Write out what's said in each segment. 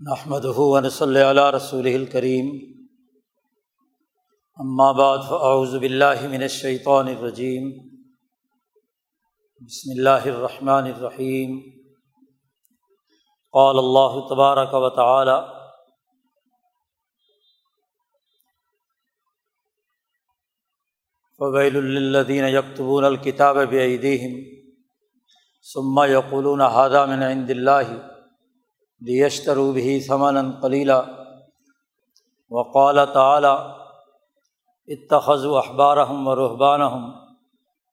نحمد صلی اللہ رسول الکریم اما بعد فاعوذ باللہ من الشیطان الرجیم بسم اللہ الرحمن الرحیم قال اللہ تبارک و تعالی فویل للذین یکتبون الکتاب بایدیہم ثم یقولون هذا من عند اللہ دیشترو بھی ثمن قلیلہ وقال تعلیٰ اتخذ و احبارہم و رحبانہم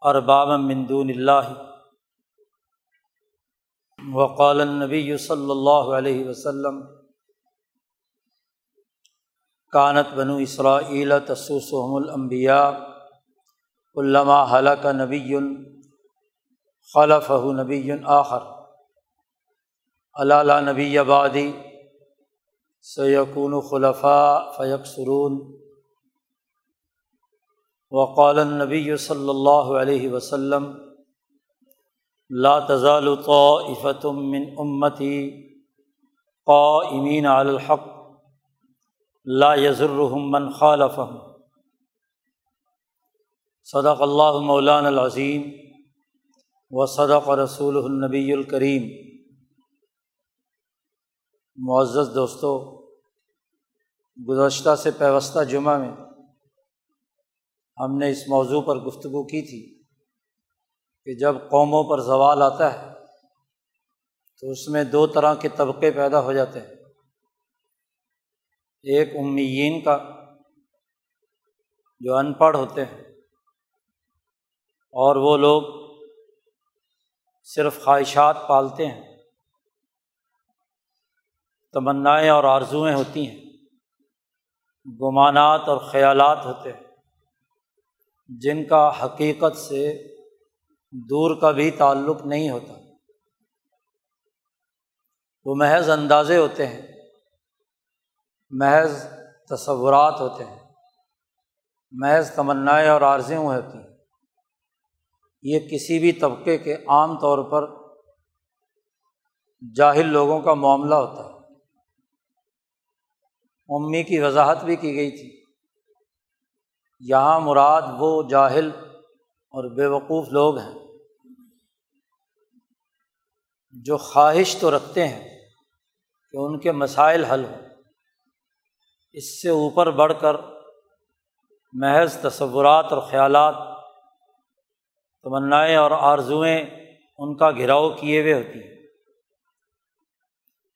ارباب من دون اللہ وقال النبی صلی اللہ علیہ وسلم کانت بنو اسرائیل تسوسحم الانبیاء علامہ حلق نبی خلف نبی آخر علالہ نبی آبادی سیقون خلفاء فیق سرون وقال النبی صلی اللہ علیہ وسلم، لا تزال طائفة من امتی قائمین علی الحق، لا يضرهم من خالفهم. صدق اللہ مولان العظیم و صدق رسول النبی الکریم معزز دوستوں گزشتہ سے پیوستہ جمعہ میں ہم نے اس موضوع پر گفتگو کی تھی کہ جب قوموں پر زوال آتا ہے تو اس میں دو طرح کے طبقے پیدا ہو جاتے ہیں۔ ایک امیین کا، جو ان پڑھ ہوتے ہیں، اور وہ لوگ صرف خواہشات پالتے ہیں۔ تمنائیں اور آرزوئیں ہوتی ہیں، گمانات اور خیالات ہوتے ہیں۔ جن کا حقیقت سے دور کا بھی تعلق نہیں ہوتا۔ وہ محض اندازے ہوتے ہیں، محض تصورات ہوتے ہیں، محض تمنائیں اور عارضیں ہوتی ہیں۔ یہ کسی بھی طبقے کے عام طور پر جاہل لوگوں کا معاملہ ہوتا ہے۔ امی کی وضاحت بھی کی گئی تھی۔ یہاں مراد وہ جاہل اور بے وقوف لوگ ہیں جو خواہش تو رکھتے ہیں کہ ان کے مسائل حل ہوں۔ اس سے اوپر بڑھ کر محض تصورات اور خیالات، تمنائیں اور آرزوئیں ان کا گھراؤ کیے ہوئے ہوتی ہیں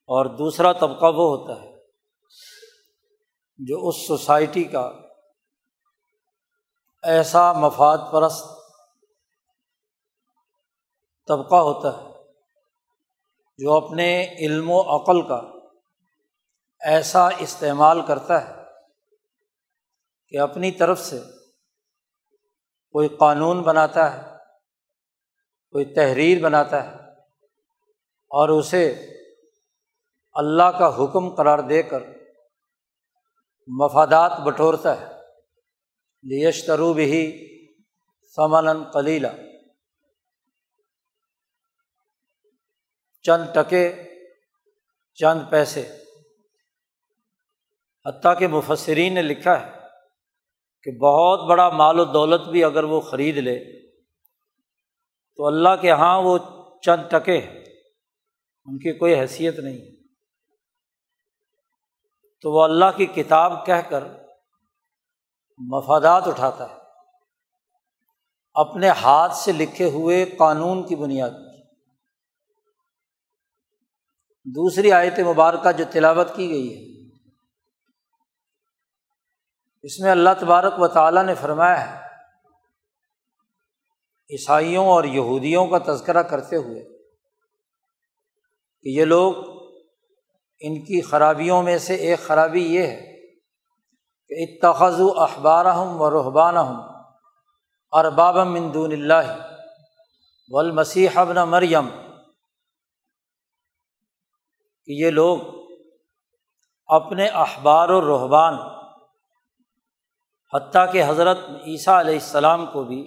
اور دوسرا طبقہ وہ ہوتا ہے جو اس سوسائٹی کا ایسا مفاد پرست طبقہ ہوتا ہے، جو اپنے علم و عقل کا ایسا استعمال کرتا ہے کہ اپنی طرف سے کوئی قانون بناتا ہے، کوئی تحریر بناتا ہے اور اسے اللہ کا حکم قرار دے کر مفادات بٹورتا ہے۔ لیشترو بھی سمن کلیلہ چند ٹکے، چند پیسے۔ حتیٰ کہ مفسرین نے لکھا ہے کہ بہت بڑا مال و دولت بھی اگر وہ خرید لے، تو اللہ کے یہاں وہ چند ٹکے ان کی کوئی حیثیت نہیں۔ تو وہ اللہ کی کتاب کہہ کر مفادات اٹھاتا ہے۔ اپنے ہاتھ سے لکھے ہوئے قانون کی بنیاد پر۔ دوسری آیت مبارکہ جو تلاوت کی گئی ہے۔ اس میں اللہ تبارک و تعالیٰ نے فرمایا ہے، عیسائیوں اور یہودیوں کا تذکرہ کرتے ہوئے کہ یہ لوگ ان کی خرابیوں میں سے ایک خرابی یہ ہے کہ اتخذ و اخبار ہوں و رحبان ہوں ارباب مندون اللہ ولمسیح ابن مریم کہ یہ لوگ اپنے اخبار و رحبان حتیٰ کہ حضرت عیسیٰ علیہ السلام کو بھی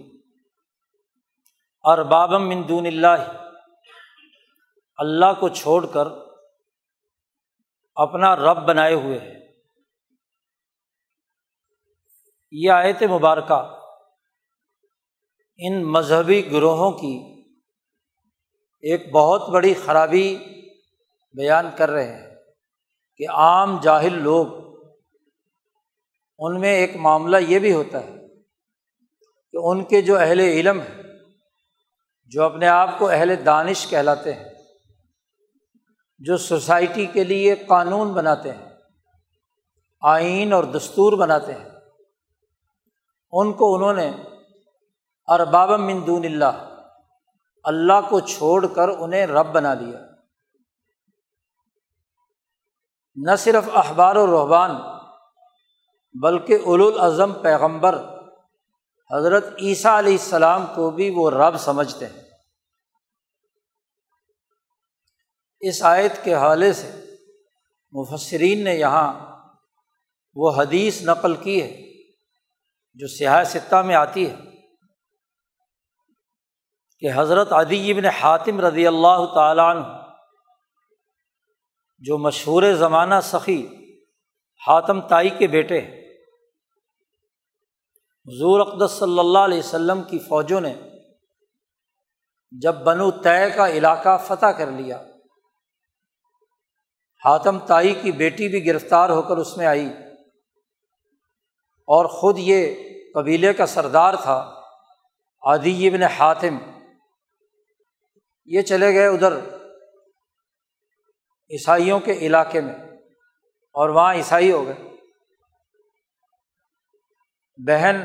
اربابم مندون اللہ اللہ کو چھوڑ کر اپنا رب بنائے ہوئے ہیں۔ یہ آیت مبارکہ ان مذہبی گروہوں کی ایک بہت بڑی خرابی بیان کر رہے ہیں کہ عام جاہل لوگ، ان میں ایک معاملہ یہ بھی ہوتا ہے کہ ان کے جو اہل علم ہیں، جو اپنے آپ کو اہل دانش کہلاتے ہیں جو سوسائٹی کے لیے قانون بناتے ہیں، آئین اور دستور بناتے ہیں، ان کو انہوں نے ارباب من دون اللہ اللہ کو چھوڑ کر انہیں رب بنا لیا۔ نہ صرف اخبار و رحبان بلکہ الاظم پیغمبر حضرت عیسیٰ علیہ السلام کو بھی وہ رب سمجھتے ہیں۔ اس آیت کے حوالے سے مفسرین نے یہاں وہ حدیث نقل کی ہے جو سیاح سطح میں آتی ہے کہ حضرت عدی ابن حاتم رضی اللہ تعالیٰ عنہ جو مشہور زمانہ سخی حاتم تائی کے بیٹے ہیں، حضور اقدس صلی اللہ علیہ وسلم کی فوجوں نے جب بنو طے کا علاقہ فتح کر لیا حاتم تائی کی بیٹی بھی گرفتار ہو کر اس میں آئی اور خود یہ قبیلے کا سردار تھا عادی ابن حاتم۔ یہ چلے گئے ادھر عیسائیوں کے علاقے میں اور وہاں عیسائی ہو گئے۔ بہن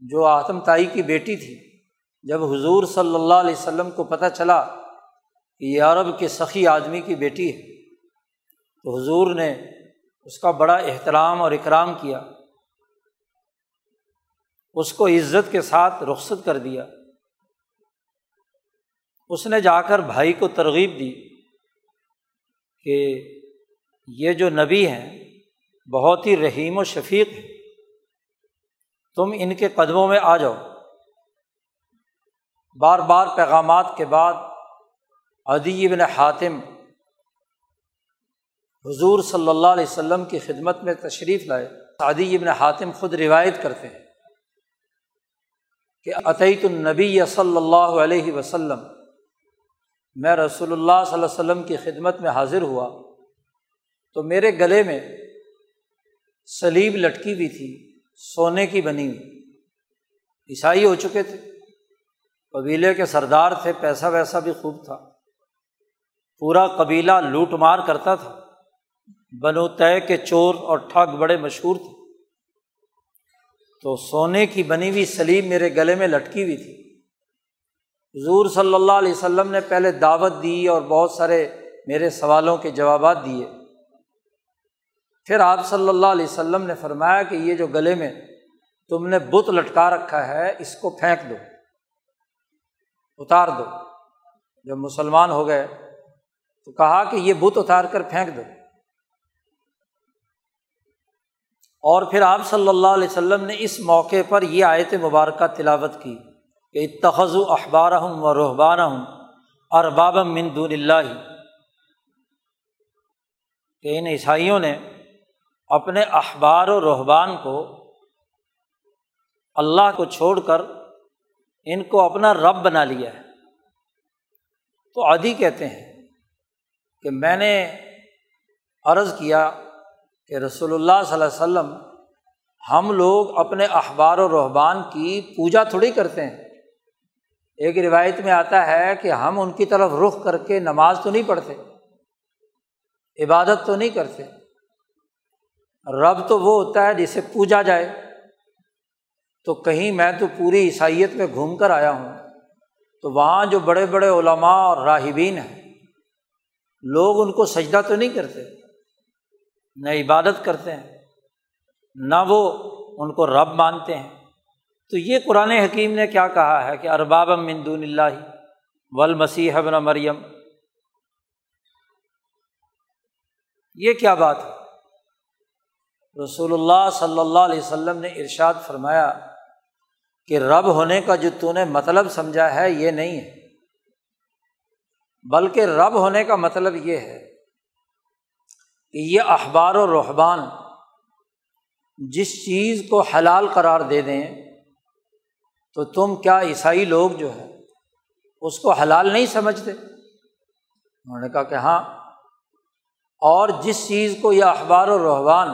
جو آتم تائی کی بیٹی تھی، جب حضور صلی اللہ علیہ وسلم کو پتہ چلا کہ یہ عرب کے سخی آدمی کی بیٹی ہے۔ تو حضور نے اس کا بڑا احترام اور اکرام کیا۔ اس کو عزت کے ساتھ رخصت کر دیا۔ اس نے جا کر بھائی کو ترغیب دی کہ یہ جو نبی ہیں، بہت ہی رحیم و شفیق ہے تم ان کے قدموں میں آ جاؤ۔ بار بار پیغامات کے بعد ادی ابن حاتم حضور صلی اللہ علیہ وسلم کی خدمت میں تشریف لائے۔ عدی ابن حاتم خود روایت کرتے ہیں کہ عطیت النبی صلی اللہ علیہ وسلم، میں رسول اللہ صلی اللہ علیہ وسلم کی خدمت میں حاضر ہوا تو میرے گلے میں سلیب لٹکی ہوئی تھی، سونے کی بنی ہوئی۔ عیسائی ہو چکے تھے، قبیلے کے سردار تھے، پیسہ ویسا بھی خوب تھا۔ پورا قبیلہ لوٹ مار کرتا تھا۔ بنو طے کے چور اور ٹھگ بڑے مشہور تھے۔ تو سونے کی بنی ہوئی سلیم میرے گلے میں لٹکی ہوئی تھی۔ حضور صلی اللہ علیہ وسلم نے پہلے دعوت دی اور بہت سارے میرے سوالوں کے جوابات دیے۔ پھر آپ صلی اللہ علیہ وسلم نے فرمایا کہ یہ جو گلے میں تم نے بت لٹکا رکھا ہے، اس کو پھینک دو، اتار دو۔ جب مسلمان ہو گئے تو کہا کہ یہ بت اتار کر پھینک دو۔ اور پھر آپ صلی اللہ علیہ وسلم نے اس موقع پر یہ آیت مبارکہ تلاوت کی کہ اتخذ و اخبار ہوں و رحبانہ ہوں اور بابم مندون اللہ۔ کہ ان عیسائیوں نے اپنے اخبار و رحبان کو اللہ کو چھوڑ کر ان کو اپنا رب بنا لیا ہے۔ تو عدی کہتے ہیں کہ میں نے عرض کیا کہ رسول اللہ صلی اللہ علیہ وسلم ہم لوگ اپنے اخبار و رحبان کی پوجا تھوڑی کرتے ہیں۔ ایک روایت میں آتا ہے کہ ہم ان کی طرف رخ کر کے نماز تو نہیں پڑھتے، عبادت تو نہیں کرتے۔ رب تو وہ ہوتا ہے جسے پوجا جائے۔ تو کہیں میں تو پوری عیسائیت میں گھوم کر آیا ہوں۔ تو وہاں جو بڑے بڑے علماء اور راہبین ہیں لوگ ان کو سجدہ تو نہیں کرتے، نہ عبادت کرتے ہیں، نہ وہ ان کو رب مانتے ہیں۔ تو یہ قرآن حکیم نے کیا کہا ہے کہ ارباب مندون اللہ ول مسیح ابن مریم۔ یہ کیا بات ہے؟ رسول اللہ صلی اللہ علیہ وسلم نے ارشاد فرمایا کہ رب ہونے کا جو تو نے مطلب سمجھا ہے، یہ نہیں ہے۔ بلکہ رب ہونے کا مطلب یہ ہے کہ یہ اخبار و رحبان جس چیز کو حلال قرار دے دیں تو تم کیا عیسائی لوگ جو ہے اس کو حلال نہیں سمجھتے؟ انہوں نے کہا کہ ہاں اور جس چیز کو یہ اخبار و رحبان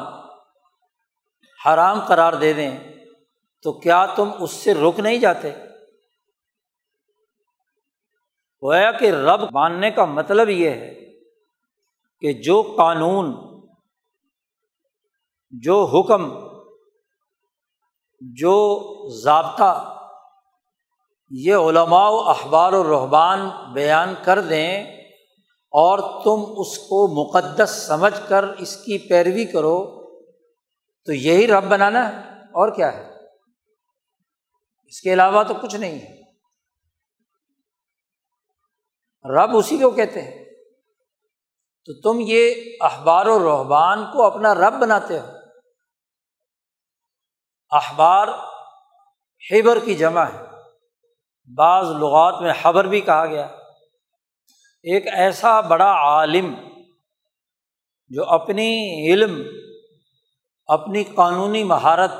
حرام قرار دے دیں تو کیا تم اس سے رک نہیں جاتے؟ گویا کہ رب ماننے کا مطلب یہ ہے کہ جو قانون، جو حکم، جو ضابطہ یہ علماء و اخبار و رحبان بیان کر دیں اور تم اس کو مقدس سمجھ کر اس کی پیروی کرو، تو یہی رب بنانا ہے اور کیا ہے؟ اس کے علاوہ تو کچھ نہیں ہے۔ رب اسی کو کہتے ہیں۔ تو تم یہ اخبار و رحبان کو اپنا رب بناتے ہو۔ اخبار حیبر کی جمع ہے۔ بعض لغات میں خبر بھی کہا گیا۔ ایک ایسا بڑا عالم جو اپنی علم، اپنی قانونی مہارت،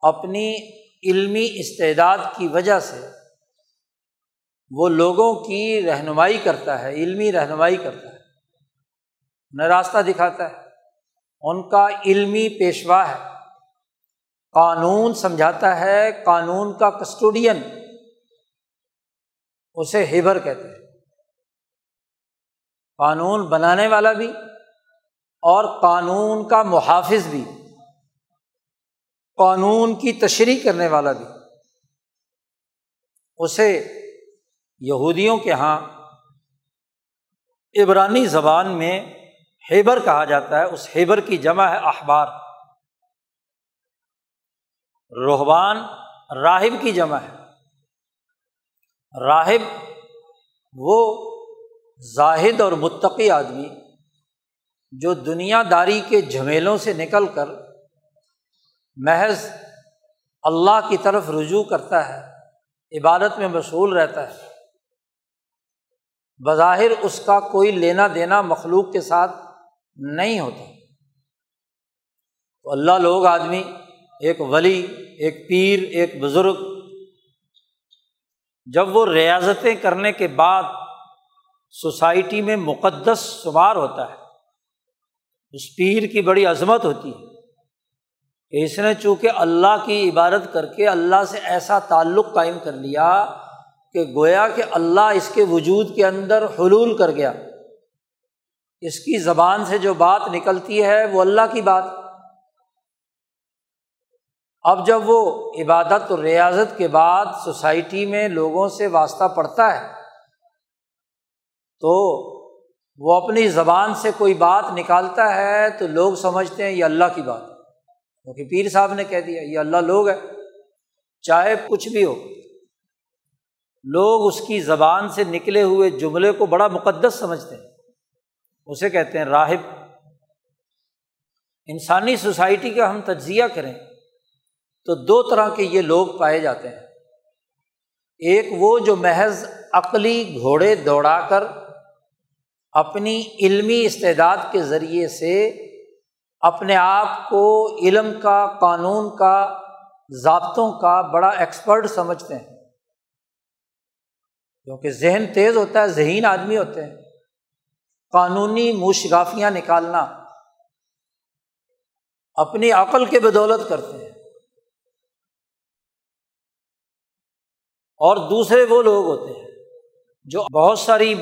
اپنی علمی استعداد کی وجہ سے وہ لوگوں کی رہنمائی کرتا ہے، علمی رہنمائی کرتا ہے، انہیں راستہ دکھاتا ہے۔ ان کا علمی پیشوا ہے۔ قانون سمجھاتا ہے، قانون کا کسٹوڈین اسے ہیبر کہتے ہیں۔ قانون بنانے والا بھی اور قانون کا محافظ بھی۔ قانون کی تشریح کرنے والا بھی۔ اسے یہودیوں کے یہاں عبرانی زبان میں ہیبر کہا جاتا ہے، اس ہیبر کی جمع ہے اخبار روحبان راہب کی جمع ہے۔ راہب وہ زاہد اور متقی آدمی جو دنیا داری کے جھمیلوں سے نکل کر محض اللہ کی طرف رجوع کرتا ہے، عبادت میں مشغول رہتا ہے۔ بظاہر اس کا کوئی لینا دینا مخلوق کے ساتھ نہیں ہوتا۔ تو اللہ لوگ آدمی، ایک ولی، ایک پیر، ایک بزرگ، جب وہ ریاضتیں کرنے کے بعد سوسائٹی میں مقدس شمار ہوتا ہے، اس پیر کی بڑی عظمت ہوتی ہے کہ اس نے چونکہ اللہ کی عبادت کر کے اللہ سے ایسا تعلق قائم کر لیا کہ گویا کہ اللہ اس کے وجود کے اندر حلول کر گیا۔ اس کی زبان سے جو بات نکلتی ہے وہ اللہ کی بات۔ اب جب وہ عبادت و ریاضت کے بعد سوسائٹی میں لوگوں سے واسطہ پڑتا ہے، تو وہ اپنی زبان سے کوئی بات نکالتا ہے تو لوگ سمجھتے ہیں یہ اللہ کی بات۔ کیونکہ پیر صاحب نے کہہ دیا، یہ اللہ لوگ ہے چاہے کچھ بھی ہو۔ لوگ اس کی زبان سے نکلے ہوئے جملے کو بڑا مقدس سمجھتے ہیں۔ اسے کہتے ہیں راہب۔ انسانی سوسائٹی کا ہم تجزیہ کریں تو دو طرح کے یہ لوگ پائے جاتے ہیں۔ ایک وہ جو محض عقلی گھوڑے دوڑا کر اپنی علمی استعداد کے ذریعے سے اپنے آپ کو علم کا، قانون کا، ضابطوں کا بڑا ایکسپرٹ سمجھتے ہیں۔ کیونکہ ذہن تیز ہوتا ہے، ذہین آدمی ہوتے ہیں۔ قانونی مشغافیاں نکالنا اپنی عقل کے بدولت کرتے ہیں۔ اور دوسرے وہ لوگ ہوتے ہیں جو بہت ساری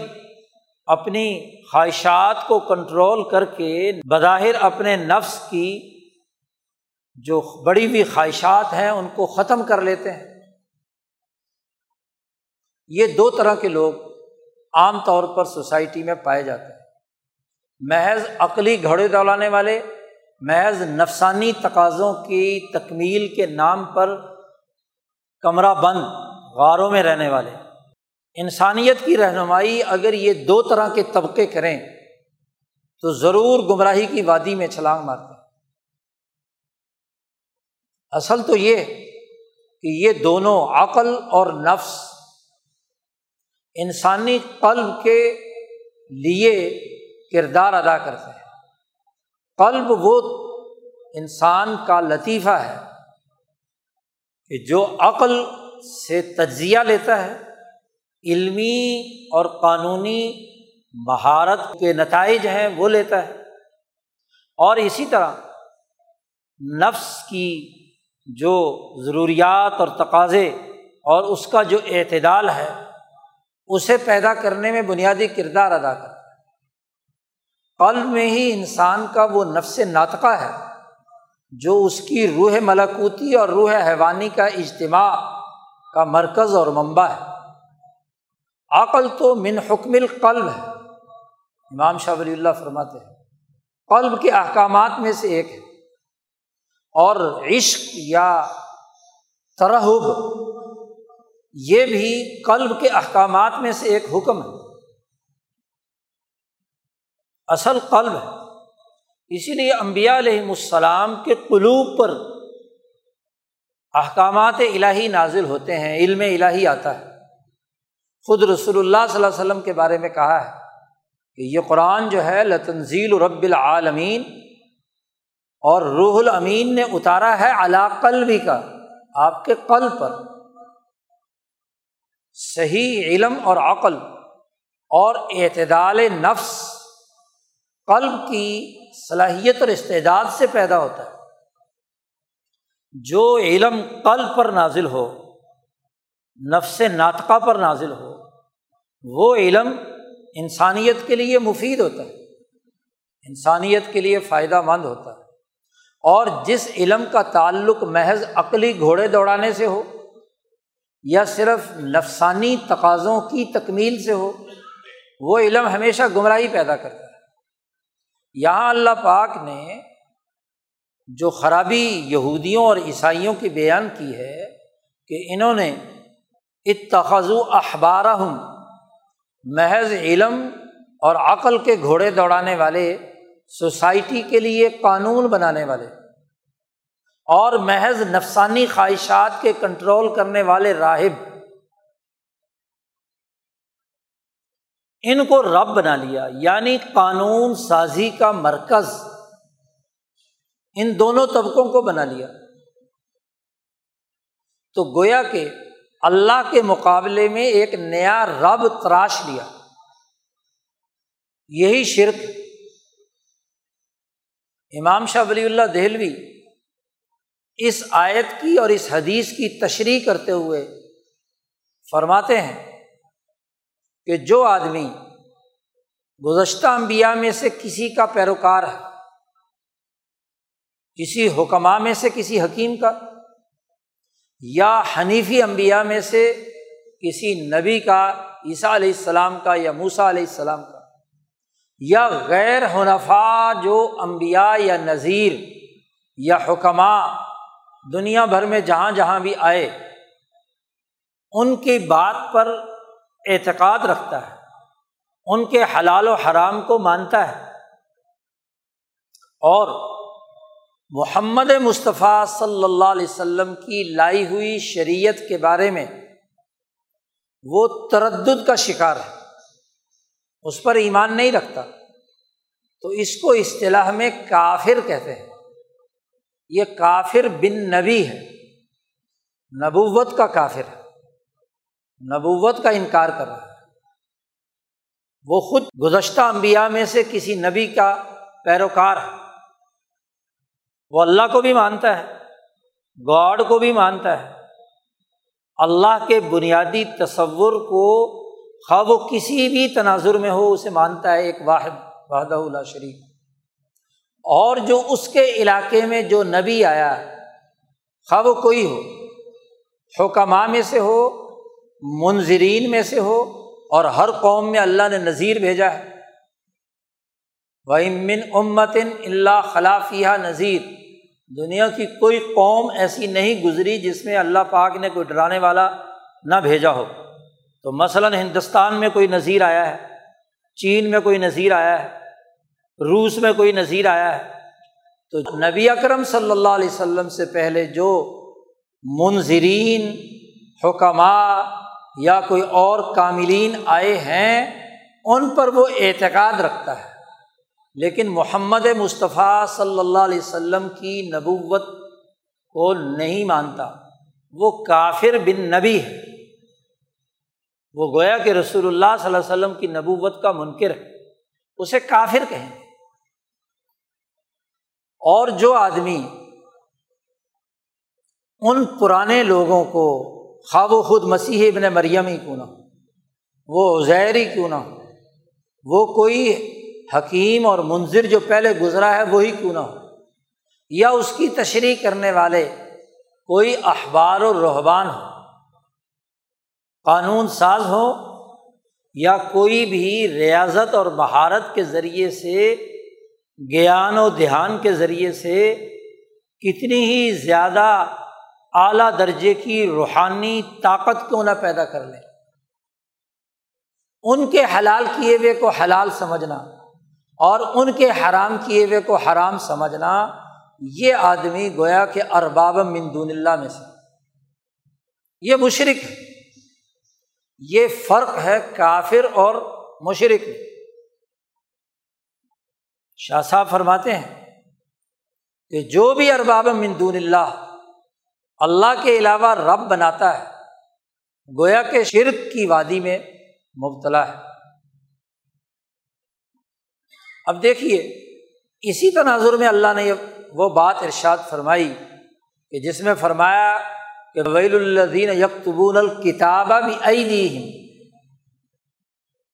اپنی خواہشات کو کنٹرول کر کے بظاہر اپنے نفس کی جو بڑی ہوئی خواہشات ہیں، ان کو ختم کر لیتے ہیں۔ یہ دو طرح کے لوگ عام طور پر سوسائٹی میں پائے جاتے ہیں۔ محض عقلی گھوڑے دوڑانے والے، محض نفسانی تقاضوں کی تکمیل کے نام پر کمرہ بند غاروں میں رہنے والے۔ انسانیت کی رہنمائی اگر یہ دو طرح کے طبقے کریں، تو ضرور گمراہی کی وادی میں چھلانگ مارتے ہیں۔ اصل تو یہ کہ یہ دونوں عقل اور نفس انسانی قلب کے لیے کردار ادا کرتے ہیں قلب وہ انسان کا لطیفہ ہے کہ جو عقل سے تجزیہ لیتا ہے، علمی اور قانونی مہارت کے نتائج ہیں، وہ لیتا ہے۔ اور اسی طرح نفس کی جو ضروریات اور تقاضے اور اس کا جو اعتدال ہے اسے پیدا کرنے میں بنیادی کردار ادا کرتا ہے۔ قلب میں ہی انسان کا وہ نفس ناطقہ ہے جو اس کی روح ملکوتی اور روح حیوانی کا اجتماع کا مرکز اور منبع ہے۔ عقل تو من حکم القلب ہے۔ امام شاہ ولی اللہ فرماتے ہیں، قلب کے احکامات میں سے ایک ہے۔ اور عشق یا ترہب یہ بھی قلب کے احکامات میں سے ایک حکم ہے۔ اصل قلب ہے۔ اسی لیے امبیا علیہم السلام کے قلوب پر احکامات الہی نازل ہوتے ہیں، علم الہی آتا ہے۔ خود رسول اللہ صلی اللہ علیہ وسلم کے بارے میں کہا ہے کہ یہ قرآن جو ہے لتنزیل رب العالمین اور روح الامین نے اتارا ہے علا قلبی کا، آپ کے قلب پر۔ صحیح علم اور عقل اور اعتدال نفس قلب کی صلاحیت اور استعداد سے پیدا ہوتا ہے۔ جو علم قلب پر نازل ہو، نفس ناطقہ پر نازل ہو، وہ علم انسانیت کے لیے مفید ہوتا ہے، انسانیت کے لیے فائدہ مند ہوتا ہے۔ اور جس علم کا تعلق محض عقلی گھوڑے دوڑانے سے ہو یا صرف نفسانی تقاضوں کی تکمیل سے ہو، وہ علم ہمیشہ گمراہی پیدا کرتا ہے۔ یہاں اللہ پاک نے جو خرابی یہودیوں اور عیسائیوں کی بیان کی ہے کہ انہوں نے اتخذ اخبار محض علم اور عقل کے گھوڑے دوڑانے والے، سوسائٹی کے لیے قانون بنانے والے۔ اور محض نفسانی خواہشات کے کنٹرول کرنے والے راہب۔ ان کو رب بنا لیا یعنی قانون سازی کا مرکز۔ ان دونوں طبقوں کو بنا لیا۔ تو گویا کہ اللہ کے مقابلے میں ایک نیا رب تراش لیا۔ یہی شرک۔ امام شاہ ولی اللہ دہلوی اس آیت کی اور اس حدیث کی تشریح کرتے ہوئے فرماتے ہیں کہ جو آدمی گزشتہ انبیاء میں سے کسی کا پیروکار ہے، کسی حکمہ میں سے کسی حکیم کا، یا حنیفی انبیاء میں سے کسی نبی کا، عیسیٰ علیہ السلام کا یا موسا علیہ السلام کا، یا غیر حنفا جو انبیاء یا نذیر یا حکمہ دنیا بھر میں جہاں جہاں بھی آئے، ان کی بات پر اعتقاد رکھتا ہے، ان کے حلال و حرام کو مانتا ہے۔ اور محمد مصطفیٰ صلی اللہ علیہ وسلم کی لائی ہوئی شریعت کے بارے میں وہ تردد کا شکار ہے، اس پر ایمان نہیں رکھتا۔ تو اس کو اصطلاح میں کافر کہتے ہیں۔ یہ کافر بن نبی ہے۔ نبوت کا کافر ہے۔ نبوت کا انکار کر رہا ہے۔ وہ خود گزشتہ انبیاء میں سے کسی نبی کا پیروکار ہے۔ وہ اللہ کو بھی مانتا ہے۔ گاڈ کو بھی مانتا ہے۔ اللہ کے بنیادی تصور کو خواہ وہ کسی بھی تناظر میں ہو، اسے مانتا ہے ایک واحد، وحدہ اللہ شریف اور جو اس کے علاقے میں جو نبی آیا، خواہ وہ کوئی ہو حکمہ میں سے ہو منظرین میں سے ہو، اور ہر قوم میں اللہ نے نذیر بھیجا ہے۔ وہ من امتن اللہ خلافیہ نذیر دنیا کی کوئی قوم ایسی نہیں گزری جس میں اللہ پاک نے کوئی ڈرانے والا نہ بھیجا ہو۔ تو مثلاً ہندوستان میں کوئی نظیر آیا ہے، چین میں کوئی نظیر آیا ہے روس میں کوئی نظیر آیا ہے؟ تو نبی اکرم صلی اللہ علیہ وسلم سے پہلے جو منظرین حکمہ یا کوئی اور کاملین آئے ہیں، ان پر وہ اعتقاد رکھتا ہے۔ لیکن محمد مصطفیٰ صلی اللہ علیہ وسلم کی نبوت کو نہیں مانتا۔ وہ کافر بن نبی ہے۔ وہ گویا کہ رسول اللہ صلی اللہ علیہ وسلم کی نبوت کا منکر ہے۔ اسے کافر کہیں۔ گے اور جو آدمی ان پرانے لوگوں کو خواب و خود مسیح ابن مریم ہی کیوں نہ ہو، وہ عزیر ہی کیوں نہ ہو، وہ کوئی حکیم اور منظر جو پہلے گزرا ہے وہی کیوں نہ ہو، یا اس کی تشریح کرنے والے کوئی اخبار و رحبان ہو، قانون ساز ہو، یا کوئی بھی ریاضت اور مہارت کے ذریعے سے گیان و دھیان کے ذریعے سے کتنی ہی زیادہ اعلیٰ درجے کی روحانی طاقت کیوں نہ پیدا کر لیں؟ ان کے حلال کیے ہوئے کو حلال سمجھنا اور ان کے حرام کیے ہوئے کو حرام سمجھنا، یہ آدمی گویا کہ ارباب دون اللہ میں سے۔ یہ مشرق یہ فرق ہے کافر اور مشرق شاہ صاحب فرماتے ہیں کہ جو بھی ارباب دون اللہ اللہ کے علاوہ رب بناتا ہے، گویا کے شرک کی وادی میں مبتلا ہے۔ اب دیکھیے، اسی تناظر میں اللہ نے وہ بات ارشاد فرمائی کہ جس میں فرمایا کہ ویل الدین یکتبون الکتاب بھی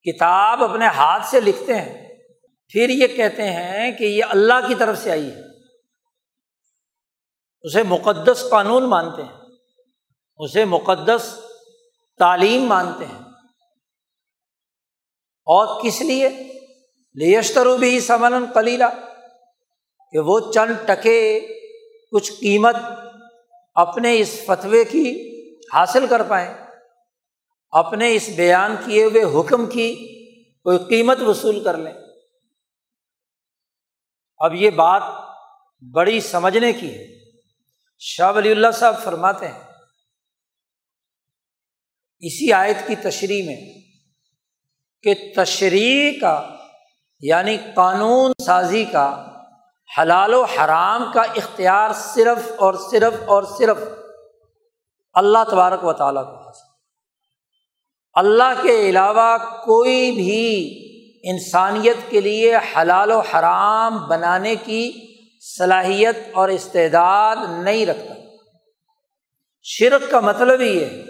کتاب اپنے ہاتھ سے لکھتے ہیں۔ پھر یہ کہتے ہیں کہ یہ اللہ کی طرف سے آئی ہے۔ اسے مقدس قانون مانتے ہیں۔ اسے مقدس تعلیم مانتے ہیں۔ اور کس لیے؟ لیشترو بھی سمن کلیلہ کہ وہ چند ٹکے کچھ قیمت اپنے اس فتوے کی حاصل کر پائیں، اپنے اس بیان کیے ہوئے حکم کی کوئی قیمت وصول کر لیں۔ اب یہ بات بڑی سمجھنے کی ہے۔ شاہ ولی اللہ صاحب فرماتے ہیں، اسی آیت کی تشریح میں کہ تشریح کا یعنی قانون سازی کا، حلال و حرام کا اختیار صرف اور صرف اور صرف اللہ تبارک و تعالیٰ کو حاصل۔ اللہ کے علاوہ کوئی بھی انسانیت کے لیے حلال و حرام بنانے کی صلاحیت اور استعداد نہیں رکھتا۔ شرک کا مطلب یہ ہے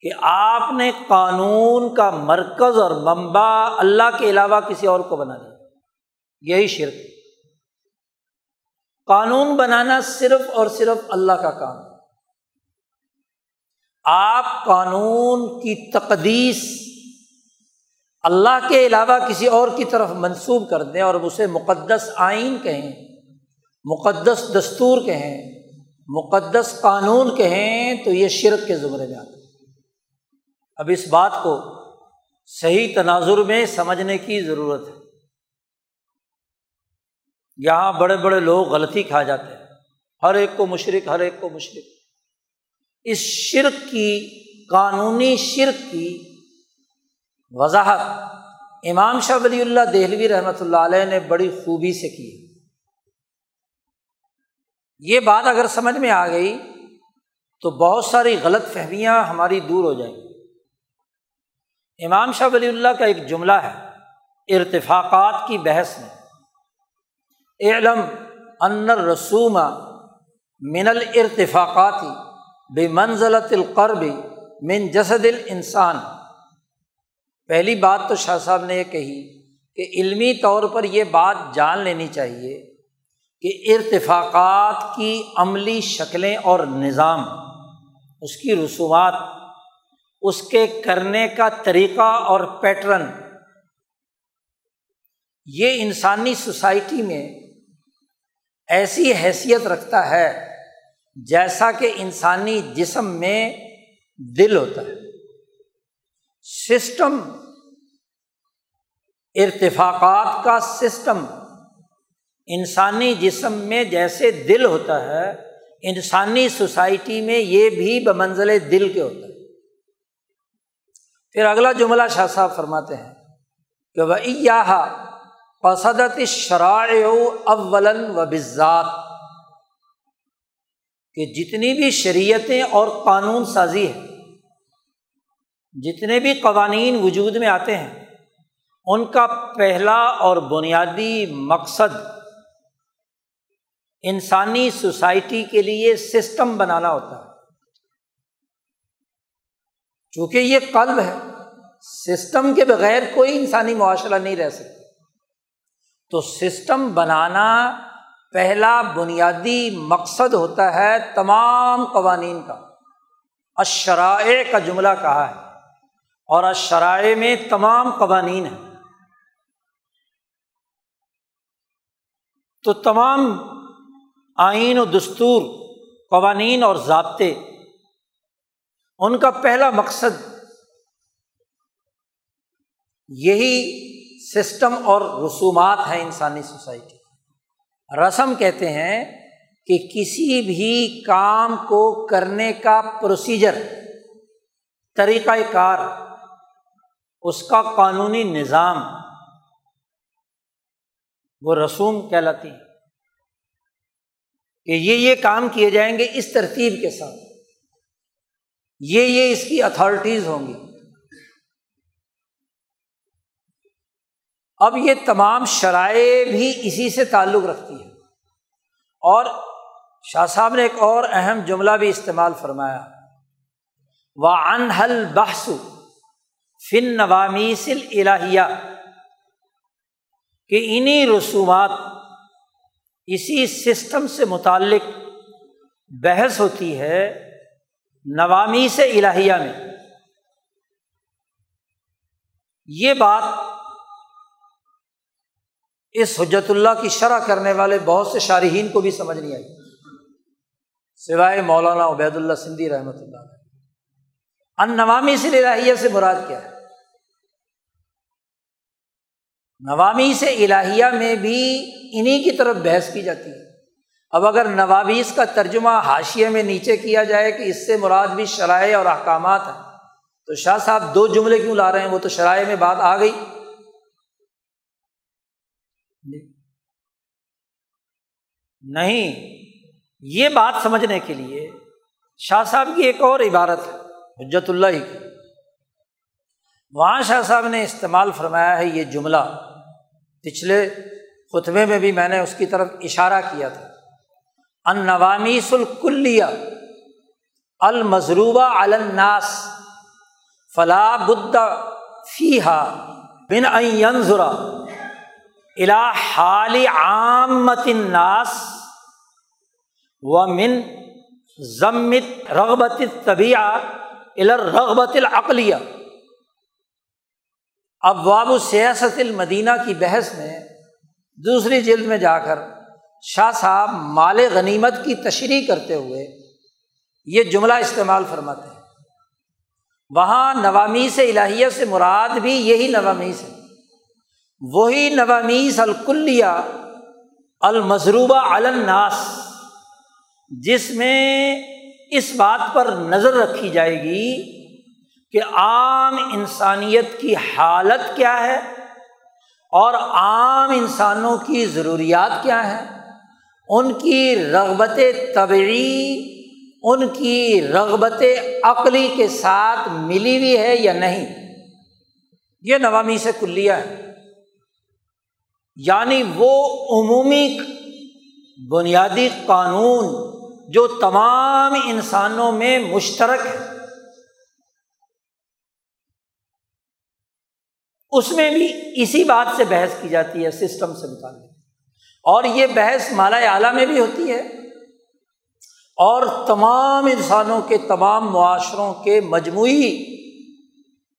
کہ آپ نے قانون کا مرکز اور منبع اللہ کے علاوہ کسی اور کو بنا دیا۔ یہی شرک قانون بنانا صرف اور صرف اللہ کا کام آپ قانون کی تقدیس اللہ کے علاوہ کسی اور کی طرف منسوب کر دیں اور اسے مقدس آئین کہیں، مقدس دستور کہیں، مقدس قانون کہیں، تو یہ شرک کے زمرے میں آتا اب اس بات کو صحیح تناظر میں سمجھنے کی ضرورت ہے۔ یہاں بڑے بڑے لوگ غلطی کھا جاتے ہیں۔ ہر ایک کو مشرق ہر ایک کو مشرق اس شرک کی، قانونی شرک کی وضاحت، امام شاہ ولی اللہ دہلوی رحمۃ اللہ علیہ نے بڑی خوبی سے کی۔ یہ بات اگر سمجھ میں آ گئی تو بہت ساری غلط فہمیاں ہماری دور ہو جائیں گی۔ امام شاہ ولی اللہ کا ایک جملہ ہے، ارتفاقات کی بحث میں۔ علم ان رسوم من الرتفاقاتی بے منزلت القرب من جسد الانسان۔ پہلی بات تو شاہ صاحب نے یہ کہی کہ علمی طور پر یہ بات جان لینی چاہیے کہ ارتفاقات کی عملی شکلیں اور نظام، اس کی رسومات، اس کے کرنے کا طریقہ اور پیٹرن، یہ انسانی سوسائٹی میں ایسی حیثیت رکھتا ہے جیسا کہ انسانی جسم میں دل ہوتا ہے۔ سسٹم ارتفاقات کا سسٹم۔ انسانی جسم میں جیسے دل ہوتا ہے، انسانی سوسائٹی میں یہ بھی بمنزل دل کے ہوتا ہے۔ پھر اگلا جملہ شاہ صاحب فرماتے ہیں کہ وہ قصدت شرائع اول و بزات کہ جتنی بھی شریعتیں اور قانون سازی ہے جتنے بھی قوانین وجود میں آتے ہیں ان کا پہلا اور بنیادی مقصد انسانی سوسائٹی کے لیے سسٹم بنانا ہوتا ہے۔ چونکہ یہ قلب ہے، سسٹم کے بغیر کوئی انسانی معاشرہ نہیں رہ سکتا۔ تو سسٹم بنانا پہلا بنیادی مقصد ہوتا ہے تمام قوانین کا۔ اشرائے کا جملہ کہا ہے اور اشرائے میں تمام قوانین ہیں۔ تو تمام آئین و دستور، قوانین اور ضابطے، ان کا پہلا مقصد یہی سسٹم اور رسومات ہیں انسانی سوسائٹی۔ رسم کہتے ہیں کہ کسی بھی کام کو کرنے کا پروسیجر طریقۂ کار، اس کا قانونی نظام وہ رسوم کہلاتی کہ یہ یہ کام کیے جائیں گے اس ترتیب کے ساتھ۔ یہ یہ اس کی اتھارٹیز ہوں گی۔ اب یہ تمام شرائع بھی اسی سے تعلق رکھتی ہے اور شاہ صاحب نے ایک اور اہم جملہ بھی استعمال فرمایا۔ و انحل بحث فن نوامیسل الہیہ کہ انہیں رسومات اسی سسٹم سے متعلق بحث ہوتی ہے نوامی سے الہیہ میں۔ یہ بات اس حجت اللہ کی شرح کرنے والے بہت سے شارحین کو بھی سمجھ نہیں آئی۔ سوائے مولانا عبید اللہ سندھی رحمۃ اللہ ان نوامی سے الہیہ سے مراد کیا ہے؟ نوامی سے الہیہ میں بھی انہیں کی طرف بحث کی جاتی ہے۔ اب اگر نوامیس کا ترجمہ حاشیے میں نیچے کیا جائے کہ اس سے مراد بھی شرائع اور احکامات ہیں، تو شاہ صاحب دو جملے کیوں لا رہے ہیں؟ وہ تو شرائع میں بات آ گئی۔ نہیں، یہ بات سمجھنے کے لیے شاہ صاحب کی ایک اور عبارت ہے، حجت اللہ کی۔ وہاں شاہ صاحب نے استعمال فرمایا ہے یہ جملہ۔ پچھلے خطبے میں بھی میں نے اس کی طرف اشارہ کیا تھا۔ ان نوامیس الکلیہ المضروبہ الناس، فلا بد فی ہا بن ذرا الا حال عامت الناس و من ضمت رغبت طبیع الر رغبت العقلیہ اب واب سیاست المدینہ کی بحث میں دوسری جلد میں جا کر شاہ صاحب مال غنیمت کی تشریح کرتے ہوئے یہ جملہ استعمال فرماتے ہیں۔ وہاں نوامیس الہیہ سے مراد بھی یہی نوامیس ہے۔ وہی نوامیس الکلیہ المضروبہ الناس، جس میں اس بات پر نظر رکھی جائے گی کہ عام انسانیت کی حالت کیا ہے اور عام انسانوں کی ضروریات کیا ہیں؟ ان کی رغبت طبعی، ان کی رغبت عقلی کے ساتھ ملی ہوئی ہے یا نہیں؟ یہ نوامی سے کلیا ہے۔ یعنی وہ عمومی بنیادی قانون جو تمام انسانوں میں مشترک ہے۔ اس میں بھی اسی بات سے بحث کی جاتی ہے سسٹم سے متعلق۔ اور یہ بحث مالا اعلیٰ میں بھی ہوتی ہے۔ اور تمام انسانوں کے تمام معاشروں کے مجموعی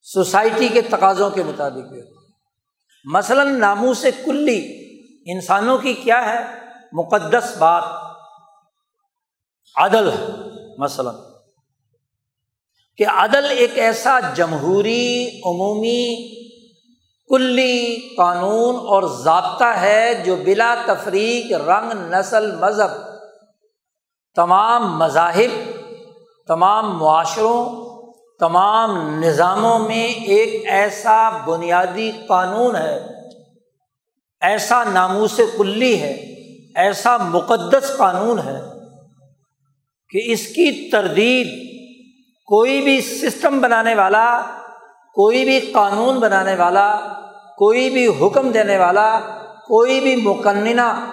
سوسائٹی کے تقاضوں کے مطابق بھی ہوتی ہے۔ مثلاً ناموں سے کلی، انسانوں کی کیا ہے؟ مقدس بات۔ عدل، مثلاً۔ کہ عدل ایک ایسا جمہوری، عمومی کلی قانون اور ضابطہ ہے جو بلا تفریق رنگ، نسل، مذہب، تمام مذاہب، تمام معاشروں، تمام نظاموں میں ایک ایسا بنیادی قانون ہے، ایسا ناموس کلی ہے، ایسا مقدس قانون ہے کہ اس کی تردید کوئی بھی سسٹم بنانے والا کوئی بھی قانون بنانے والا، کوئی بھی حکم دینے والا، کوئی بھی مقننہ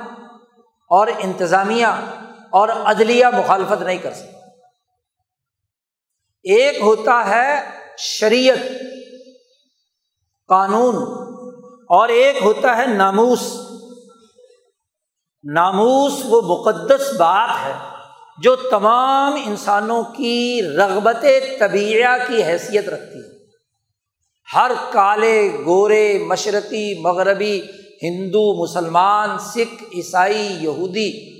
اور انتظامیہ اور عدلیہ مخالفت نہیں کر سکتا۔ ایک ہوتا ہے شریعت، قانون، اور ایک ہوتا ہے ناموس۔ ناموس وہ مقدس بات ہے جو تمام انسانوں کی رغبت طبیعہ کی حیثیت رکھتی ہے۔ ہر کالے گورے مشرقی مغربی ہندو مسلمان، سکھ، عیسائی، یہودی،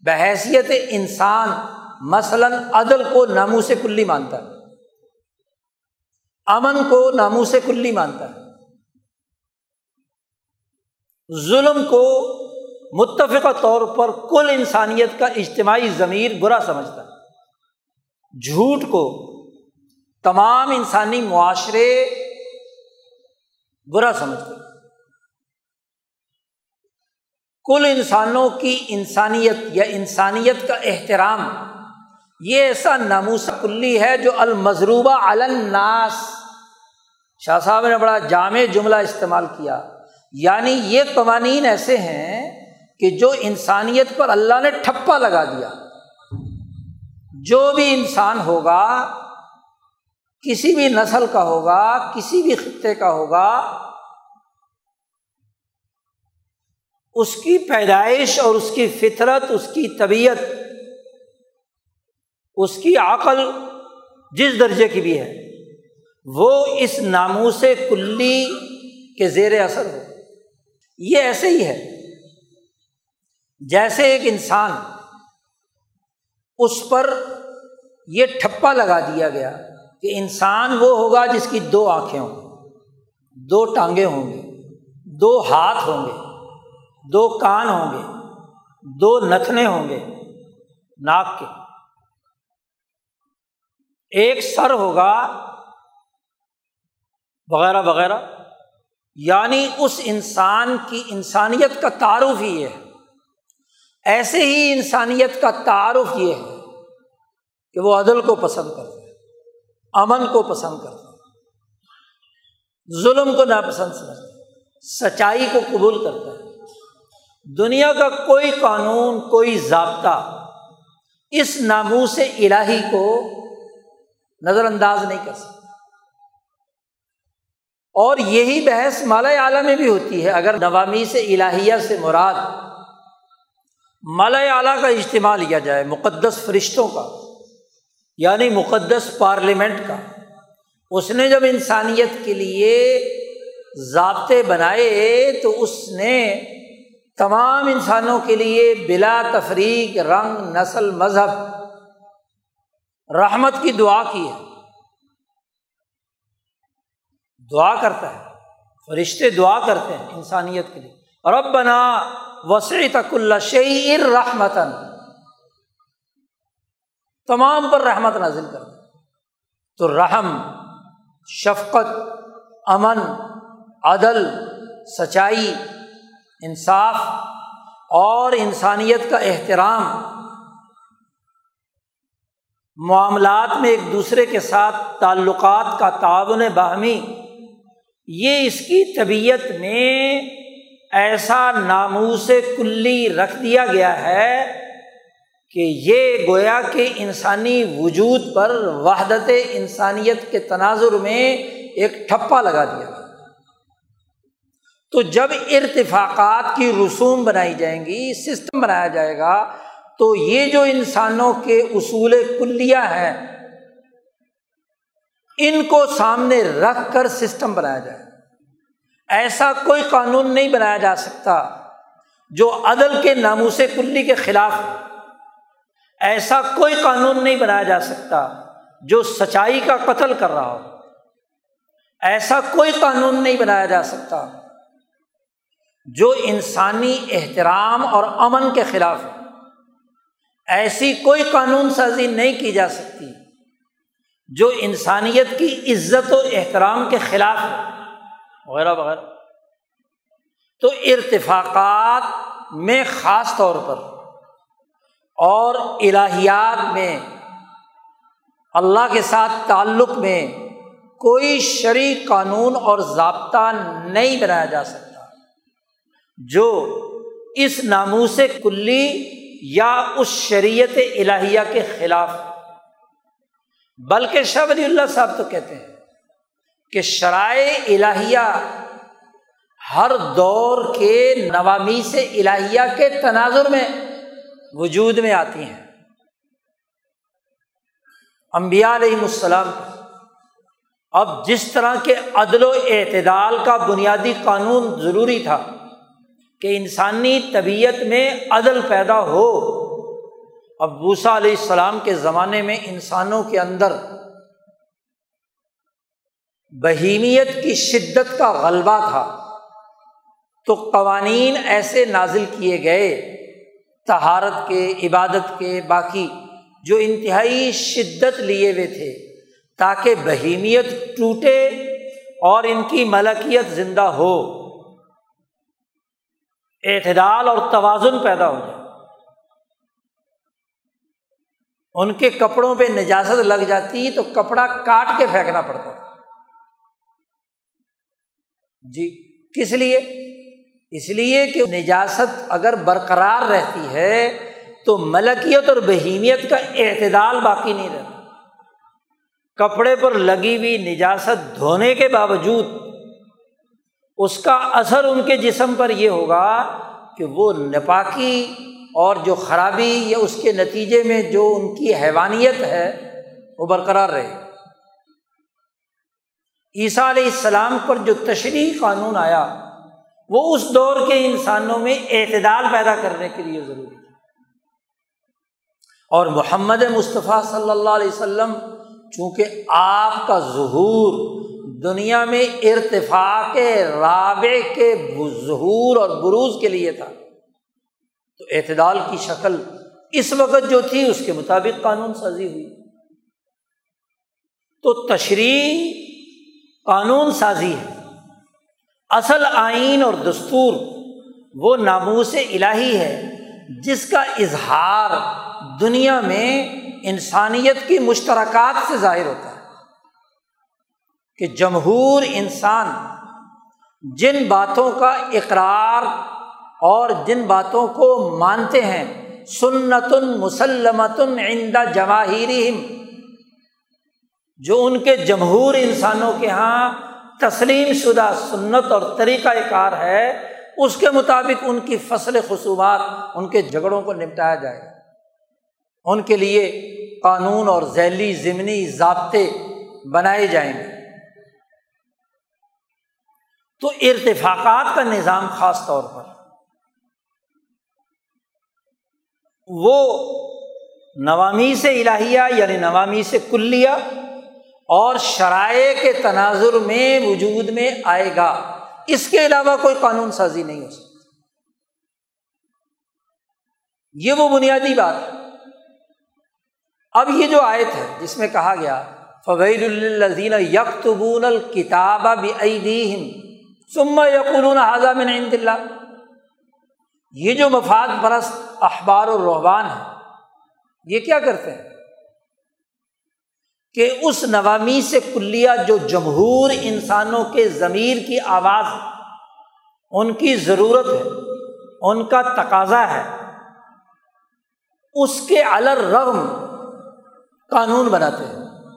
بحیثیت انسان مثلاً عدل کو نامو سے کلی مانتا ہے۔ امن کو نامو سے کلی مانتا ہے۔ ظلم کو متفقہ طور پر کل انسانیت کا اجتماعی ضمیر برا سمجھتا ہے۔ جھوٹ کو تمام انسانی معاشرے برا سمجھتے کل انسانوں کی انسانیت یا انسانیت کا احترام، یہ ایسا ناموس کلی ہے جو المضروبہ الناس۔ شاہ صاحب نے بڑا جامع جملہ استعمال کیا۔ یعنی یہ قوانین ایسے ہیں کہ جو انسانیت پر اللہ نے ٹھپا لگا دیا۔ جو بھی انسان ہوگا کسی بھی نسل کا ہوگا، کسی بھی خطے کا ہوگا، اس کی پیدائش اور اس کی فطرت، اس کی طبیعت، اس کی عقل جس درجے کی بھی ہے، وہ اس ناموس کلی کے زیر اثر ہو۔ یہ ایسے ہی ہے۔ جیسے ایک انسان، اس پر یہ ٹھپا لگا دیا گیا۔ کہ انسان وہ ہوگا جس کی دو آنکھیں ہوں گی، دو ٹانگیں ہوں گے دو ہاتھ ہوں گے، دو کان ہوں گے، دو نتنے ہوں گے، ناک کے۔ ایک سر ہوگا وغیرہ وغیرہ۔ یعنی اس انسان کی انسانیت کا تعارف ہی ہے۔ ایسے ہی انسانیت کا تعارف یہ ہے کہ وہ عدل کو پسند کرتا ہے امن کو پسند کرتا ہے ظلم کو ناپسند سمجھتا ہے سچائی کو قبول کرتا ہے دنیا کا کوئی قانون، کوئی ضابطہ اس نامو سے الہی کو نظر انداز نہیں کر سکتا۔ اور یہی بحث مالا اعلیٰ میں بھی ہوتی ہے۔ اگر نوامی سے الہیہ سے مراد مالا اعلیٰ کا اجتماع لیا جائے، مقدس فرشتوں کا یعنی مقدس پارلیمنٹ کا، اس نے جب انسانیت کے لیے ضابطے بنائے تو اس نے تمام انسانوں کے لیے بلا تفریق، رنگ، نسل، مذہب رحمت کی دعا کی ہے۔ دعا کرتا ہے، فرشتے دعا کرتے ہیں انسانیت کے لیے۔ اور اب بنا وسیع تک اللہ شعر رحمتن تمام پر رحمت نازل کرتا تو رحم، شفقت، امن، عدل، سچائی، انصاف اور انسانیت کا احترام معاملات میں ایک دوسرے کے ساتھ تعلقات کا تعاون باہمی، یہ اس کی طبیعت میں ایسا ناموس کلی رکھ دیا گیا ہے کہ یہ گویا کہ انسانی وجود پر وحدت انسانیت کے تناظر میں ایک ٹھپا لگا دیا گیا۔ تو جب ارتفاقات کی رسوم بنائی جائیں گی سسٹم بنایا جائے گا، تو یہ جو انسانوں کے اصول کلیہ ہیں، ان کو سامنے رکھ کر سسٹم بنایا جائے۔ ایسا کوئی قانون نہیں بنایا جا سکتا جو عدل کے ناموس کلی کے خلاف ایسا کوئی قانون نہیں بنایا جا سکتا جو سچائی کا قتل کر رہا ہو۔ ایسا کوئی قانون نہیں بنایا جا سکتا جو انسانی احترام اور امن کے خلاف ہے ایسی کوئی قانون سازی نہیں کی جا سکتی جو انسانیت کی عزت و احترام کے خلاف ہے وغیرہ وغیرہ۔ تو ارتفاقات میں خاص طور پر اور الہیات میں، اللہ کے ساتھ تعلق میں کوئی شرع قانون اور ضابطہ نہیں بنایا جا سکتا۔ جو اس ناموس کلی یا اس شریعت الہیہ کے خلاف۔ بلکہ شاہ ولی اللہ صاحب تو کہتے ہیں کہ شرائع الہیہ ہر دور کے نوامی سے الہیہ کے تناظر میں وجود میں آتی ہیں۔ امبیا علیہ السلام، اب جس طرح کے عدل و اعتدال کا بنیادی قانون ضروری تھا کہ انسانی طبیعت میں عدل پیدا ہو، اب بوسا علیہ السلام کے زمانے میں انسانوں کے اندر بہیمیت کی شدت کا غلبہ تھا، تو قوانین ایسے نازل کیے گئے تہارت کے، عبادت کے باقی جو انتہائی شدت لیے ہوئے تھے، تاکہ بہیمیت ٹوٹے اور ان کی ملکیت زندہ ہو۔ اعتدال اور توازن پیدا ہو جائے۔ ان کے کپڑوں پہ نجازت لگ جاتی تو کپڑا کاٹ کے پھینکنا پڑتا جی کس لیے؟ اس لیے کہ نجاست اگر برقرار رہتی ہے تو ملکیت اور بہیمیت کا اعتدال باقی نہیں رہتا۔ کپڑے پر لگی ہوئی نجاست دھونے کے باوجود اس کا اثر ان کے جسم پر یہ ہوگا کہ وہ نپاکی اور جو خرابی یا اس کے نتیجے میں جو ان کی حیوانیت ہے وہ برقرار رہے۔ عیسیٰ علیہ السلام پر جو تشریح قانون آیا وہ اس دور کے انسانوں میں اعتدال پیدا کرنے کے لیے ضروری تھا۔ اور محمد مصطفیٰ صلی اللہ علیہ وسلم چونکہ آپ کا ظہور دنیا میں ارتفاق رابع کے ظہور اور بروز کے لیے تھا، تو اعتدال کی شکل اس وقت جو تھی، اس کے مطابق قانون سازی ہوئی۔ تو تشریح قانون سازی ہے۔ اصل آئین اور دستور وہ ناموس الہی ہے جس کا اظہار دنیا میں انسانیت کی مشترکات سے ظاہر ہوتا ہے کہ جمہور انسان جن باتوں کا اقرار اور جن باتوں کو مانتے ہیں سنت مسلمت عند جواہر جو ان کے جمہور انسانوں کے یہاں تسلیم شدہ سنت اور طریقہ کار ہے، اس کے مطابق ان کی فصل خصوبات ان کے جھگڑوں کو نپٹایا جائے گا۔ ان کے لیے قانون اور ذیلی ضمنی ضابطے بنائے جائیں گے۔ تو ارتفاقات کا نظام خاص طور پر، وہ نوامی سے الہیہ یعنی نوامی سے کلیا اور شرائع کے تناظر میں وجود میں آئے گا۔ اس کے علاوہ کوئی قانون سازی نہیں ہو سکتی یہ وہ بنیادی بات ہے۔ اب یہ جو آیت ہے جس میں کہا گیا فوید الزین یکتبون الکتاب یقولون من عند اللہ یہ جو مفاد پرست اخبار الرحبان ہے یہ کیا کرتے ہیں؟ کہ اس نوامی سے کلیا جو جمہور انسانوں کے ضمیر کی آواز ان کی ضرورت ہے، ان کا تقاضا ہے، اس کے الر رغم قانون بناتے ہیں،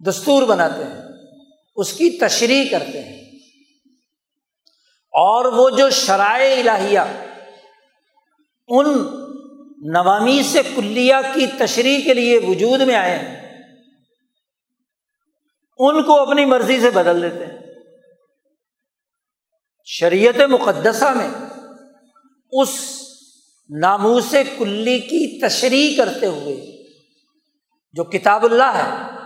دستور بناتے ہیں، اس کی تشریح کرتے ہیں۔ اور وہ جو شرائع الہیہ، ان نوامی سے کلیا کی تشریح کے لیے وجود میں آئے ہیں۔ ان کو اپنی مرضی سے بدل دیتے ہیں۔ شریعت مقدسہ میں اس ناموس کلی کی تشریح کرتے ہوئے جو کتاب اللہ ہے،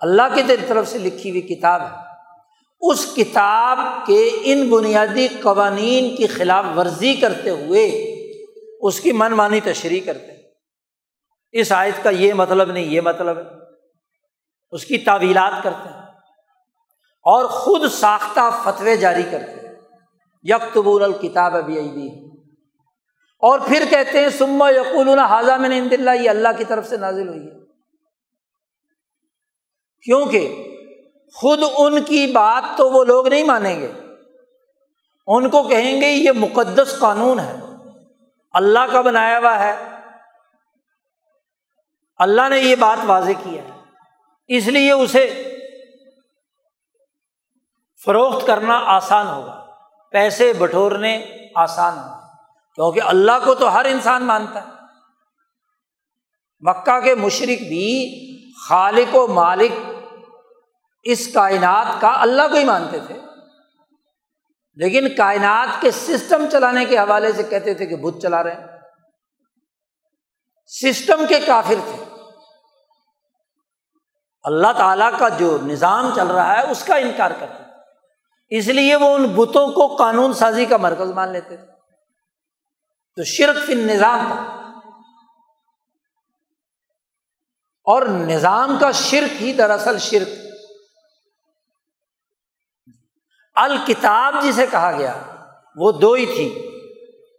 اللہ کی طرف سے لکھی ہوئی کتاب ہے، اس کتاب کے ان بنیادی قوانین کی خلاف ورزی کرتے ہوئے اس کی من مانی تشریح کرتے ہیں۔ اس آیت کا یہ مطلب نہیں، یہ مطلب ہے۔ اس کی تعویلات کرتے ہیں۔ اور خود ساختہ فتوے جاری کرتے یکتبول الکتاب ابھی ابھی اور پھر کہتے ہیں سما یقول حاضہ میں نے اللہ، یہ اللہ کی طرف سے نازل ہوئی ہے۔ کیونکہ خود ان کی بات تو وہ لوگ نہیں مانیں گے۔ ان کو کہیں گے، یہ مقدس قانون ہے۔ اللہ کا بنایا ہوا ہے۔ اللہ نے یہ بات واضح کیا ہے۔ اس لیے اسے فروخت کرنا آسان ہوگا۔ پیسے بٹورنے آسان ہوگا کیونکہ اللہ کو تو ہر انسان مانتا ہے۔ مکہ کے مشرق بھی خالق و مالک اس کائنات کا اللہ کو ہی مانتے تھے۔ لیکن کائنات کے سسٹم چلانے کے حوالے سے کہتے تھے کہ بت چلا رہے ہیں۔ سسٹم کے کافر تھے۔ اللہ تعالیٰ کا جو نظام چل رہا ہے، اس کا انکار کرتے اس لیے وہ ان بتوں کو قانون سازی کا مرکز مان لیتے تھے۔ تو شرک فی نظام کا اور نظام کا شرک ہی دراصل شرک۔ الکتاب جسے کہا گیا، وہ دو ہی تھی۔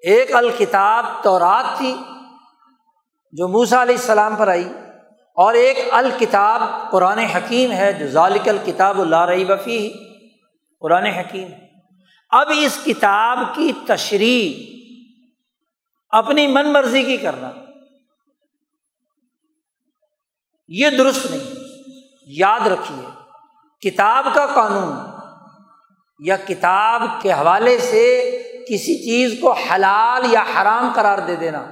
ایک الکتاب تورات تھی، جو موسا علیہ السلام پر آئی، اور ایک الکتاب قرآن حکیم ہے، جو ذالک الکتاب اللہ رہی وفی قرآن حکیم۔ اب اس کتاب کی تشریح، اپنی من مرضی کی کرنا۔ یہ درست نہیں، یاد رکھیے، کتاب کا قانون یا کتاب کے حوالے سے کسی چیز کو حلال یا حرام قرار دے دینا۔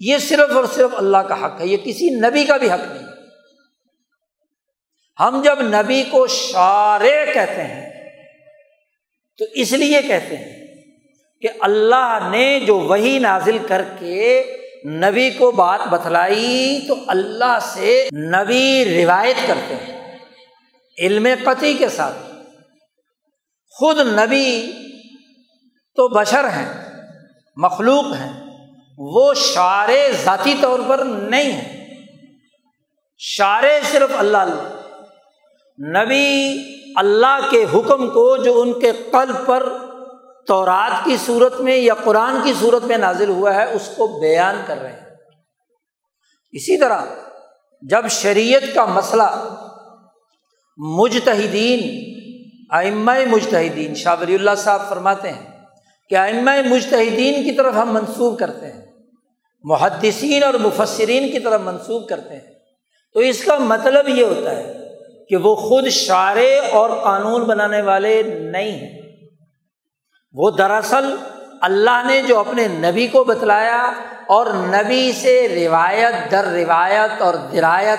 یہ صرف اور صرف اللہ کا حق ہے، یہ کسی نبی کا بھی حق نہیں۔ ہم جب نبی کو شارے کہتے ہیں، تو اس لیے کہتے ہیں کہ اللہ نے جو وہی نازل کر کے نبی کو بات بتلائی، تو اللہ سے نبی روایت کرتے ہیں، علم قطعی کے ساتھ۔ خود نبی تو بشر ہیں، مخلوق ہیں، وہ شعر ذاتی طور پر نہیں ہے شعر صرف اللہ اللہ، نبی اللہ کے حکم کو جو ان کے قلب پر تورات کی صورت میں یا قرآن کی صورت میں نازل ہوا ہے، اس کو بیان کر رہے ہیں۔ اسی طرح جب شریعت کا مسئلہ، مجتہدین آئمہ مجتہدین، شاہ ولی اللہ صاحب فرماتے ہیں کہ آئمہ مجتہدین کی طرف ہم منسوخ کرتے ہیں، محدثین اور مفسرین کی طرف منسوخ کرتے ہیں۔ تو اس کا مطلب یہ ہوتا ہے کہ وہ خود شاعر اور قانون بنانے والے نہیں ہیں۔ وہ دراصل اللہ نے جو اپنے نبی کو بتلایا اور نبی سے روایت در روایت اور درایت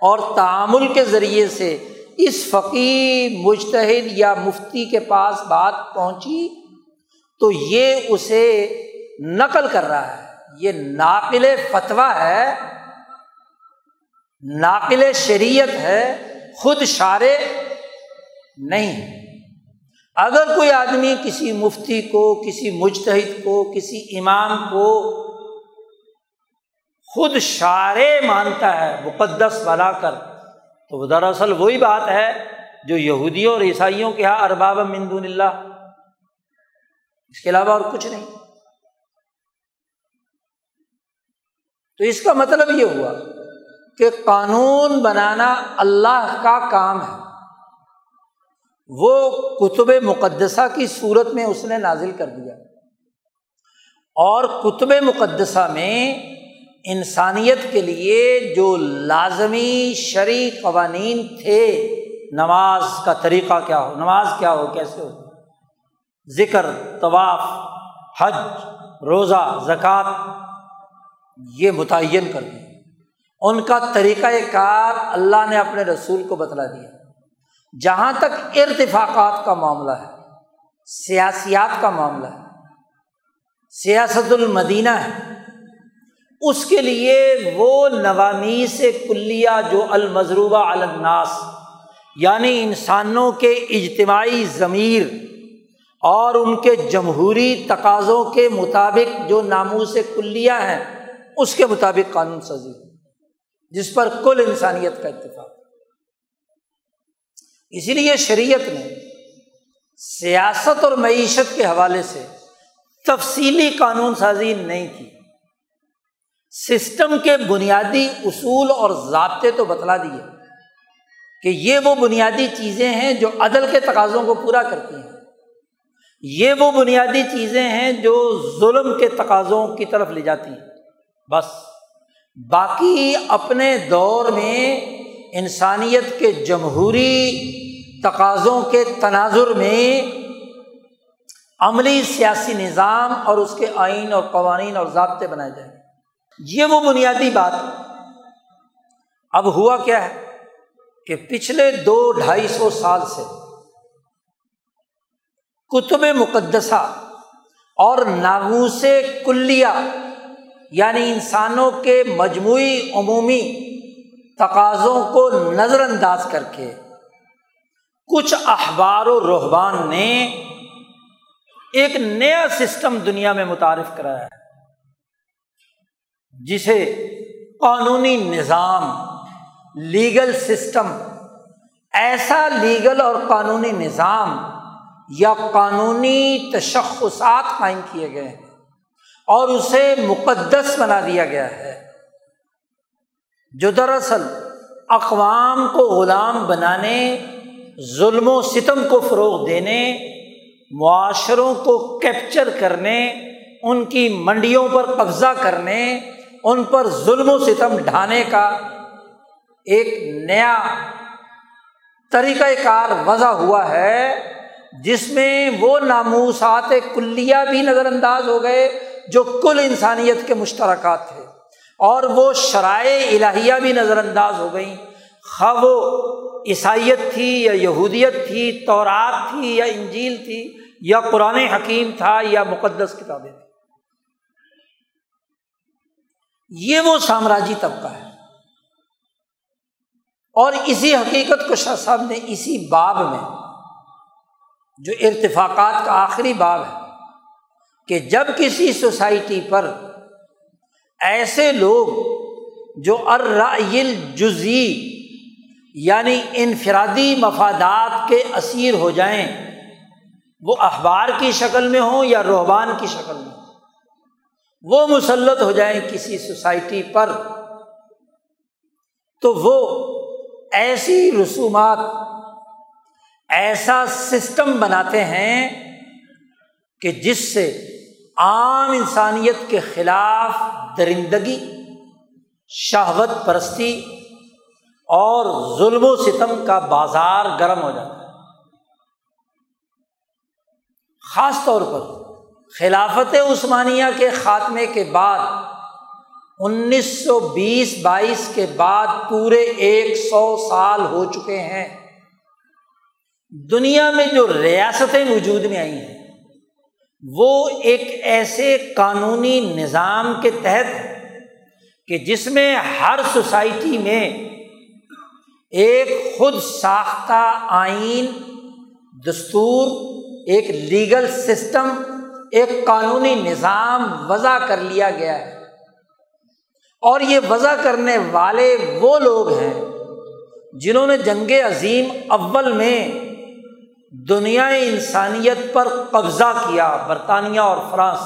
اور تعامل کے ذریعے سے اس فقی مشتحد یا مفتی کے پاس بات پہنچی تو یہ اسے نقل کر رہا ہے۔ یہ ناقل فتویٰ ہے، ناقل شریعت ہے، خود شارے نہیں۔ اگر کوئی آدمی کسی مفتی کو، کسی مجتہد کو، کسی امام کو خود شارے مانتا ہے، مقدس بنا کر تو وہ دراصل وہی بات ہے جو یہودیوں اور عیسائیوں کے یہاں ارباب مندون اللہ۔ اس کے علاوہ اور کچھ نہیں۔ تو اس کا مطلب یہ ہوا کہ قانون بنانا اللہ کا کام ہے۔ وہ کتب مقدسہ کی صورت میں اس نے نازل کر دیا۔ اور کتب مقدسہ میں انسانیت کے لیے جو لازمی شرعی قوانین تھے، نماز کا طریقہ کیا ہو؟ نماز کیا ہو؟ کیسے ہو؟ ذکر، طواف، حج، روزہ، زکوٰۃ، یہ متعین کر دیا۔ ان کا طریقۂ کار اللہ نے اپنے رسول کو بتلا دیا۔ جہاں تک ارتفاقات کا معاملہ ہے، سیاسیات کا معاملہ ہے، سیاست المدینہ ہے اس کے لیے وہ نوامی سے کلیا جو المضروبہ الناس یعنی انسانوں کے اجتماعی ضمیر اور ان کے جمہوری تقاضوں کے مطابق جو ناموں سے کلیا ہیں، اس کے مطابق قانون سازی، جس پر کل انسانیت کا اتفاق۔ اسی لیے شریعت نے سیاست اور معیشت کے حوالے سے تفصیلی قانون سازی نہیں کی۔ سسٹم کے بنیادی اصول اور ضابطے تو بتلا دیے کہ یہ وہ بنیادی چیزیں ہیں جو عدل کے تقاضوں کو پورا کرتی ہیں۔ یہ وہ بنیادی چیزیں ہیں جو ظلم کے تقاضوں کی طرف لے جاتی ہیں۔ بس۔ باقی اپنے دور میں انسانیت کے جمہوری تقاضوں کے تناظر میں عملی سیاسی نظام اور اس کے آئین اور قوانین اور ضابطے بنائے جائیں۔ یہ وہ بنیادی بات اب ہوا کیا ہے کہ پچھلے دو ڈھائی سو سال سے کتب مقدسہ اور ناگوس کلیا یعنی انسانوں کے مجموعی عمومی تقاضوں کو نظر انداز کر کے کچھ اخبار و رحبان نے ایک نیا سسٹم دنیا میں متعارف کرایا ہے۔ جسے قانونی نظام، لیگل سسٹم، ایسا لیگل اور قانونی نظام یا قانونی تشخصات قائم کیے گئے ہیں اور اسے مقدس بنا دیا گیا ہے، جو دراصل اقوام کو غلام بنانے، ظلم و ستم کو فروغ دینے، معاشروں کو کیپچر کرنے، ان کی منڈیوں پر قبضہ کرنے ان پر ظلم و ستم ڈھانے کا ایک نیا طریقۂ کار وضع ہوا ہے، جس میں وہ ناموسات کلیہ بھی نظر انداز ہو گئے جو کل انسانیت کے مشترکات تھے۔ اور وہ شرائع الہیہ بھی نظر انداز ہو گئیں۔ خواہ وہ عیسائیت تھی یا یہودیت تھی، تورات تھی یا انجیل تھی، یا قرآن حکیم تھا یا مقدس کتابیں تھیں۔ یہ وہ سامراجی طبقہ ہے۔ اور اسی حقیقت کو شاہ صاحب نے اسی باب میں، جو ارتفاقات کا آخری باب ہے، کہ جب کسی سوسائٹی پر ایسے لوگ جو ارائل جزی یعنی انفرادی مفادات کے اسیر ہو جائیں، وہ اخبار کی شکل میں ہوں یا روحبان کی شکل میں وہ مسلط ہو جائیں کسی سوسائٹی پر، تو وہ ایسی رسومات، ایسا سسٹم بناتے ہیں کہ جس سے عام انسانیت کے خلاف درندگی، شہوت پرستی اور ظلم و ستم کا بازار گرم ہو جاتا ہے۔ خاص طور پر خلافت عثمانیہ کے خاتمے کے بعد، انیس سو بیس بائیس کے بعد پورے ایک سو سال ہو چکے ہیں۔ دنیا میں جو ریاستیں وجود میں آئی ہیں، وہ ایک ایسے قانونی نظام کے تحت کہ جس میں ہر سوسائٹی میں ایک خود ساختہ آئین، دستور، ایک لیگل سسٹم ایک قانونی نظام وضع کر لیا گیا ہے۔ اور یہ وضع کرنے والے وہ لوگ ہیں جنہوں نے جنگ عظیم اول میں دنیا انسانیت پر قبضہ کیا، برطانیہ اور فرانس۔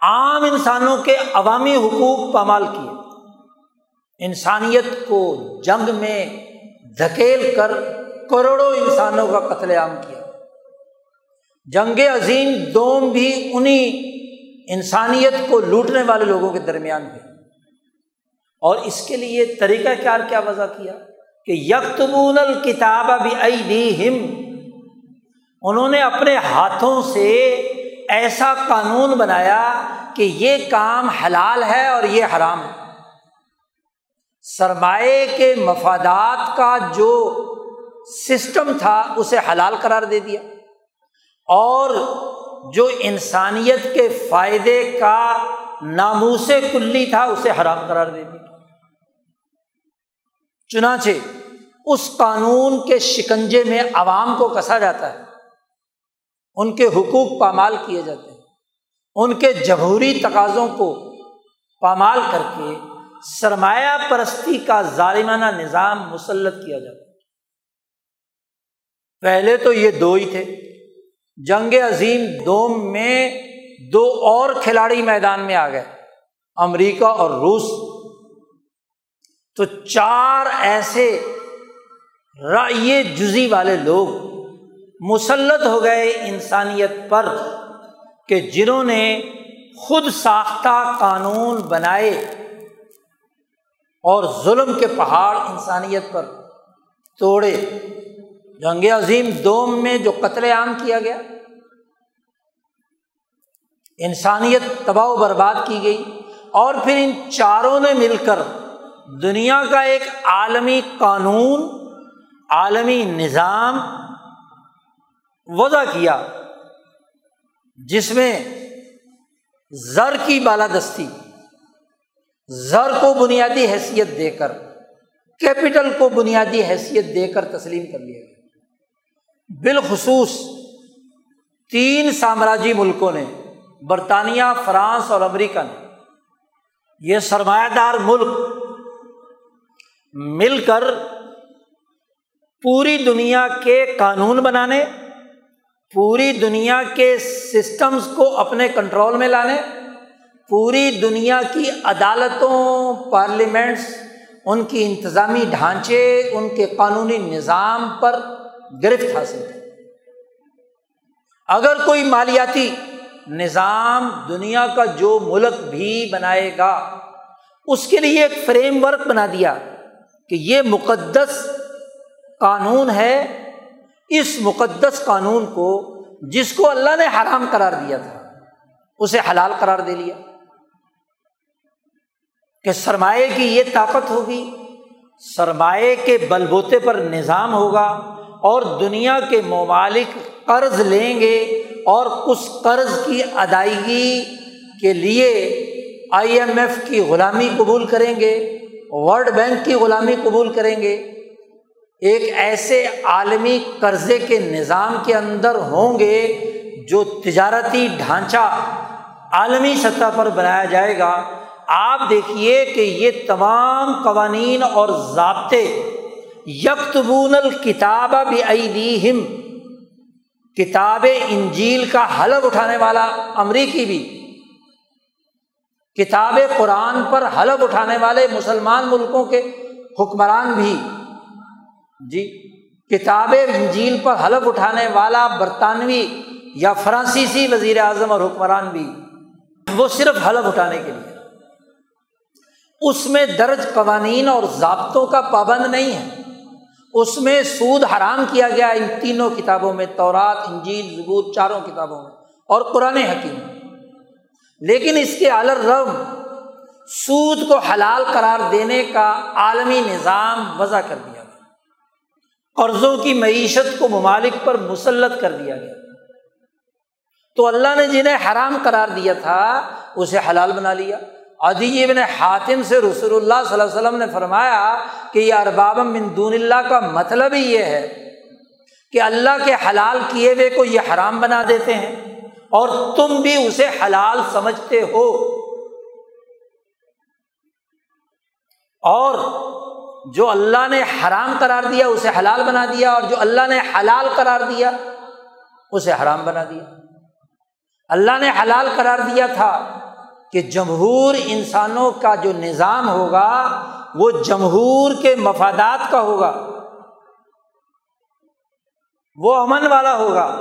عام انسانوں کے عوامی حقوق پامال کیے۔ انسانیت کو جنگ میں دھکیل کر کروڑوں انسانوں کا قتل عام کیا۔ جنگ عظیم دوم بھی انہیں انسانیت کو لوٹنے والے لوگوں کے درمیان بھی اور اس کے لیے طریقہ کار کیا وضع کیا؟ کہ یکتبون الکتاب بھی انہوں نے اپنے ہاتھوں سے ایسا قانون بنایا کہ یہ کام حلال ہے اور یہ حرام ہے۔ سرمایہ کے مفادات کا جو سسٹم تھا، اسے حلال قرار دے دیا۔ اور جو انسانیت کے فائدے کا ناموس کلی تھا، اسے حرام قرار دے دیا چنانچہ، اس قانون کے شکنجے میں عوام کو کسا جاتا ہے۔ ان کے حقوق پامال کیے جاتے ہیں۔ ان کے جمہوری تقاضوں کو پامال کر کے سرمایہ پرستی کا ظالمانہ نظام مسلط کیا جاتا پہلے تو یہ دو ہی تھے۔ جنگ عظیم دوم میں دو اور کھلاڑی میدان میں آ گئے، امریکہ اور روس۔ تو چار ایسے رائے جزی والے لوگ مسلط ہو گئے انسانیت پر کہ جنہوں نے خود ساختہ قانون بنائے اور ظلم کے پہاڑ انسانیت پر توڑے۔ جنگ عظیم دوم میں جو قتل عام کیا گیا، انسانیت تباہ و برباد کی گئی، اور پھر ان چاروں نے مل کر دنیا کا ایک عالمی قانون، عالمی نظام وضع کیا، جس میں زر کی بالادستی، زر کو بنیادی حیثیت دے کر، کیپٹل کو بنیادی حیثیت دے کر تسلیم کر لیا گیا۔ بالخصوص تین سامراجی ملکوں نے، برطانیہ، فرانس اور امریکہ نے، یہ سرمایہ دار ملک مل کر پوری دنیا کے قانون بنانے، پوری دنیا کے سسٹمس کو اپنے کنٹرول میں لانے، پوری دنیا کی عدالتوں پارلیمنٹس ان کی انتظامی ڈھانچے، ان کے قانونی نظام پر گرفت حاصل ہے اگر کوئی مالیاتی نظام دنیا کا جو ملک بھی بنائے گا، اس کے لیے ایک فریم ورک بنا دیا کہ یہ مقدس قانون ہے، اس مقدس قانون کو جس کو اللہ نے حرام قرار دیا تھا، اسے حلال قرار دے لیا۔ کہ سرمایہ کی یہ طاقت ہوگی سرمایہ کے بل بوتے پر نظام ہوگا اور دنیا کے ممالک قرض لیں گے اور اس قرض کی ادائیگی کے لیے آئی ایم ایف کی غلامی قبول کریں گے، ورلڈ بینک کی غلامی قبول کریں گے۔ ایک ایسے عالمی قرضے کے نظام کے اندر ہوں گے جو تجارتی ڈھانچہ عالمی سطح پر بنایا جائے گا۔ آپ دیکھیے کہ یہ تمام قوانین اور ضابطے یکتبون الکتاب بھی کتاب انجیل کا حلف اٹھانے والا امریکی بھی، کتاب قرآن پر حلف اٹھانے والے مسلمان ملکوں کے حکمران بھی۔ جی کتاب انجیل پر حلف اٹھانے والا برطانوی یا فرانسیسی وزیر اعظم اور حکمران بھی۔ وہ صرف حلف اٹھانے کے لیے۔ اس میں درج قوانین اور ضابطوں کا پابند نہیں ہے۔ اس میں سود حرام کیا گیا ان تینوں کتابوں میں، تورات، انجیل، زبور، چاروں کتابوں میں اور قرآن حکیم لیکن اس کے الر رب سود کو حلال قرار دینے کا عالمی نظام وضع کر دیا گیا۔ قرضوں کی معیشت کو ممالک پر مسلط کر دیا گیا۔ تو اللہ نے جنہیں حرام قرار دیا تھا، اسے حلال بنا لیا۔ ادی ابن حاتم سے رسول اللہ صلی اللہ علیہ وسلم نے فرمایا کہ یہ ارباب من دون اللہ کا مطلب ہی یہ ہے کہ اللہ کے حلال کیے ہوئے کو یہ حرام بنا دیتے ہیں اور تم بھی اسے حلال سمجھتے ہو۔ اور جو اللہ نے حرام قرار دیا اسے حلال بنا دیا اور جو اللہ نے حلال قرار دیا اسے حرام بنا دیا۔ اللہ نے حلال قرار دیا تھا۔ کہ جمہور انسانوں کا جو نظام ہوگا وہ جمہور کے مفادات کا ہوگا۔ وہ امن والا ہوگا۔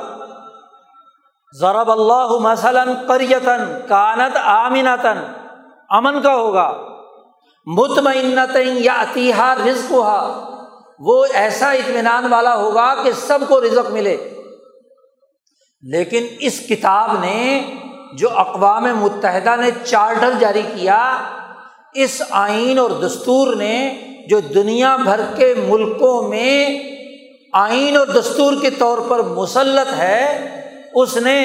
ضرب اللہ مثلاً قریتن کانت آمنتن امن کا ہوگا۔ مطمئنت یا عطیہ رزق وہ ایسا اطمینان والا ہوگا کہ سب کو رزق ملے۔ لیکن اس کتاب نے جو اقوام متحدہ نے چارٹر جاری کیا، اس آئین اور دستور نے جو دنیا بھر کے ملکوں میں آئین اور دستور کے طور پر مسلط ہے، اس نے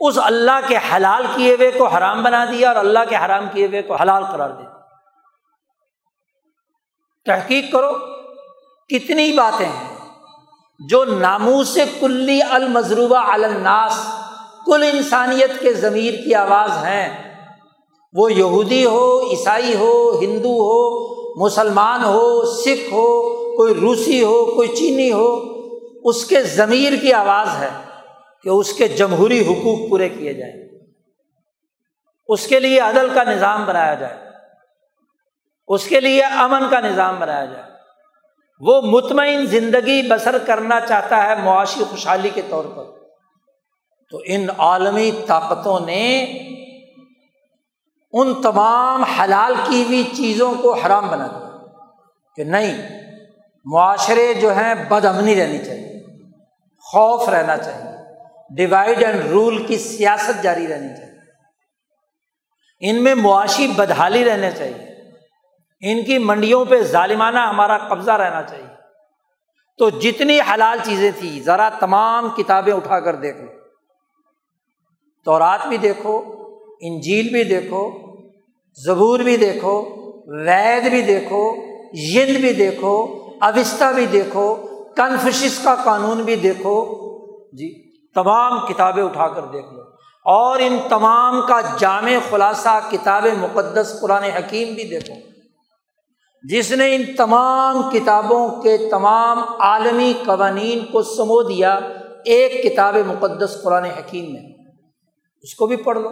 اس اللہ کے حلال کیے ہوئے کو حرام بنا دیا اور اللہ کے حرام کیے ہوئے کو حلال قرار دیا۔ تحقیق کرو، کتنی باتیں ہیں جو ناموس کلی المضروبہ الناس کل انسانیت کے ضمیر کی آواز ہیں۔ وہ یہودی ہو، عیسائی ہو، ہندو ہو، مسلمان ہو، سکھ ہو، کوئی روسی ہو، کوئی چینی ہو، اس کے ضمیر کی آواز ہے کہ اس کے جمہوری حقوق پورے کیے جائیں۔ اس کے لیے عدل کا نظام بنایا جائے۔ اس کے لیے امن کا نظام بنایا جائے۔ وہ مطمئن زندگی بسر کرنا چاہتا ہے معاشی خوشحالی کے طور پر۔ تو ان عالمی طاقتوں نے ان تمام حلال کی ہوئی چیزوں کو حرام بنا دیا کہ نہیں، معاشرے جو ہیں بد امنی رہنی چاہیے، خوف رہنا چاہیے ڈیوائڈ اینڈ رول کی سیاست جاری رہنی چاہیے۔ ان میں معاشی بدحالی رہنا چاہیے۔ ان کی منڈیوں پہ ظالمانہ ہمارا قبضہ رہنا چاہیے۔ تو جتنی حلال چیزیں تھیں، ذرا تمام کتابیں اٹھا کر دیکھ لو۔ تو رات بھی دیکھو، انجیل بھی دیکھو، زبور بھی دیکھو، وید بھی دیکھو یند بھی دیکھو اوستا بھی دیکھو کنفشس کا قانون بھی دیکھو۔ جی تمام کتابیں اٹھا کر دیکھ لو۔ اور ان تمام کا جامع خلاصہ کتاب مقدس قرآن حکیم بھی دیکھو۔ جس نے ان تمام کتابوں کے تمام عالمی قوانین کو سمو دیا، ایک کتاب مقدس قرآن حکیم میں۔ اس کو بھی پڑھ لو۔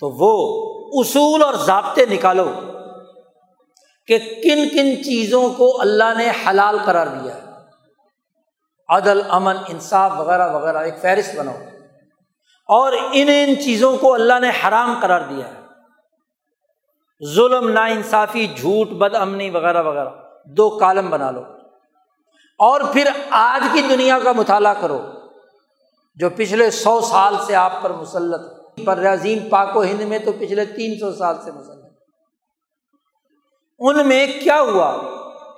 تو وہ اصول اور ضابطے نکالو کہ کن کن چیزوں کو اللہ نے حلال قرار دیا ہے۔ عدل، امن، انصاف وغیرہ وغیرہ، ایک فہرست بناؤ۔ اور ان ان چیزوں کو اللہ نے حرام قرار دیا ہے۔ ظلم نا انصافی جھوٹ، بد امنی وغیرہ وغیرہ، دو کالم بنا لو۔ اور پھر آج کی دنیا کا مطالعہ کرو۔ جو پچھلے سو سال سے آپ پر مسلط پر عظیم پاک و ہند میں تو پچھلے تین سو سال سے مسلط ان میں کیا ہوا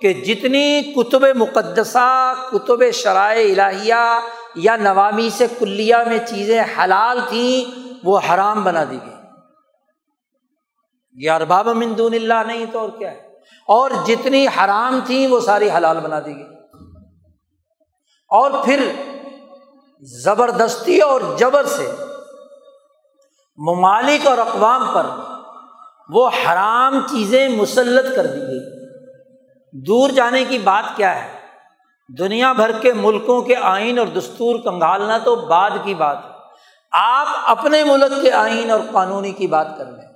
کہ جتنی کتب مقدسہ، کتب شرائع الہیہ یا نوامی سے کلیہ میں چیزیں حلال تھیں، وہ حرام بنا دی گئی۔ یہ ارباب مندون اللہ نہیں تو اور کیا ہے؟ اور جتنی حرام تھیں، وہ ساری حلال بنا دی گئی۔ اور پھر زبردستی اور جبر سے ممالک اور اقوام پر وہ حرام چیزیں مسلط کر دی گئی۔ دور جانے کی بات کیا ہے؟ دنیا بھر کے ملکوں کے آئین اور دستور کنگالنا تو بعد کی بات ہے۔ آپ اپنے ملک کے آئین اور قانونی کی بات کر لیں۔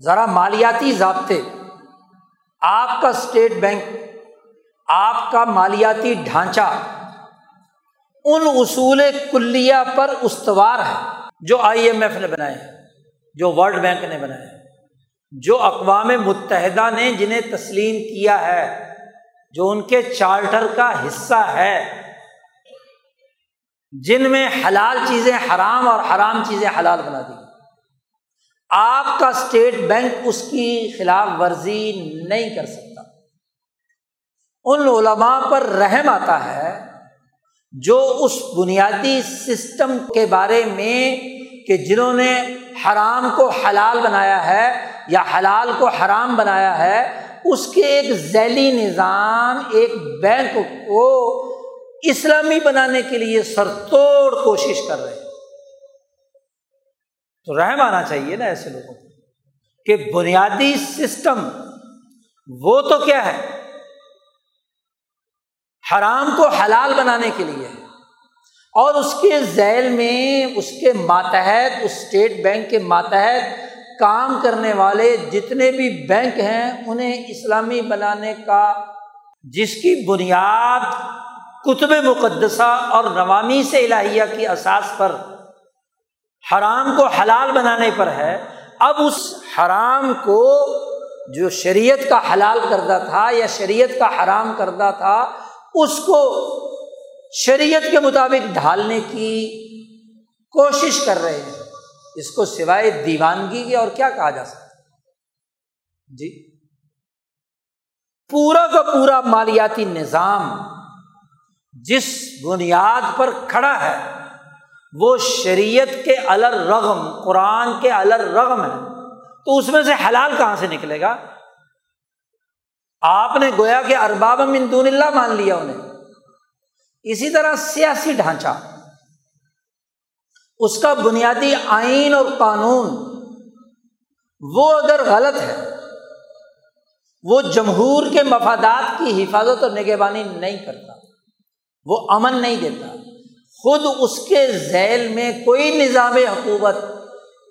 ذرا مالیاتی ضابطے۔ آپ کا اسٹیٹ بینک، آپ کا مالیاتی ڈھانچہ۔ ان اصول کلیہ پر استوار ہے جو آئی ایم ایف نے بنائے، جو ورلڈ بینک نے بنائے۔ جو اقوام متحدہ نے جنہیں تسلیم کیا ہے، جو ان کے چارٹر کا حصہ ہے، جن میں حلال چیزیں حرام اور حرام چیزیں حلال بنا دی۔ آپ کا اسٹیٹ بینک اس کی خلاف ورزی نہیں کر سکتا۔ ان علماء پر رحم آتا ہے جو اس بنیادی سسٹم کے بارے میں کہ جنہوں نے حرام کو حلال بنایا ہے یا حلال کو حرام بنایا ہے، اس کے ایک ذیلی نظام، ایک بینک کو اسلامی بنانے کے لیے سر توڑ کوشش کر رہے ہیں۔ تو رحم آنا چاہیے نا ایسے لوگوں کو کہ بنیادی سسٹم وہ تو کیا ہے؟ حرام کو حلال بنانے کے لیے۔ اور اس کے ذیل میں اس کے ماتحت، اس اسٹیٹ بینک کے ماتحت کام کرنے والے جتنے بھی بینک ہیں، انہیں اسلامی بنانے کا، جس کی بنیاد کتب مقدسہ اور نوامی سے الہیہ کی اساس پر حرام کو حلال بنانے پر ہے، اب اس حرام کو جو شریعت کا حلال کردہ تھا یا شریعت کا حرام کردہ تھا اس کو شریعت کے مطابق ڈھالنے کی کوشش کر رہے ہیں۔ اس کو سوائے دیوانگی کے اور کیا کہا جا سکتا جی۔ پورا کا پورا مالیاتی نظام جس بنیاد پر کھڑا ہے، وہ شریعت کے الر رغم قرآن کے الر رغم ہے۔ تو اس میں سے حلال کہاں سے نکلے گا؟ آپ نے گویا کہ ارباب من دون اللہ مان لیا انہیں۔ اسی طرح سیاسی ڈھانچہ۔ اس کا بنیادی آئین اور قانون وہ اگر غلط ہے، وہ جمہور کے مفادات کی حفاظت اور نگہبانی نہیں کرتا، وہ امن نہیں دیتا، خود اس کے ذیل میں کوئی نظام حکومت،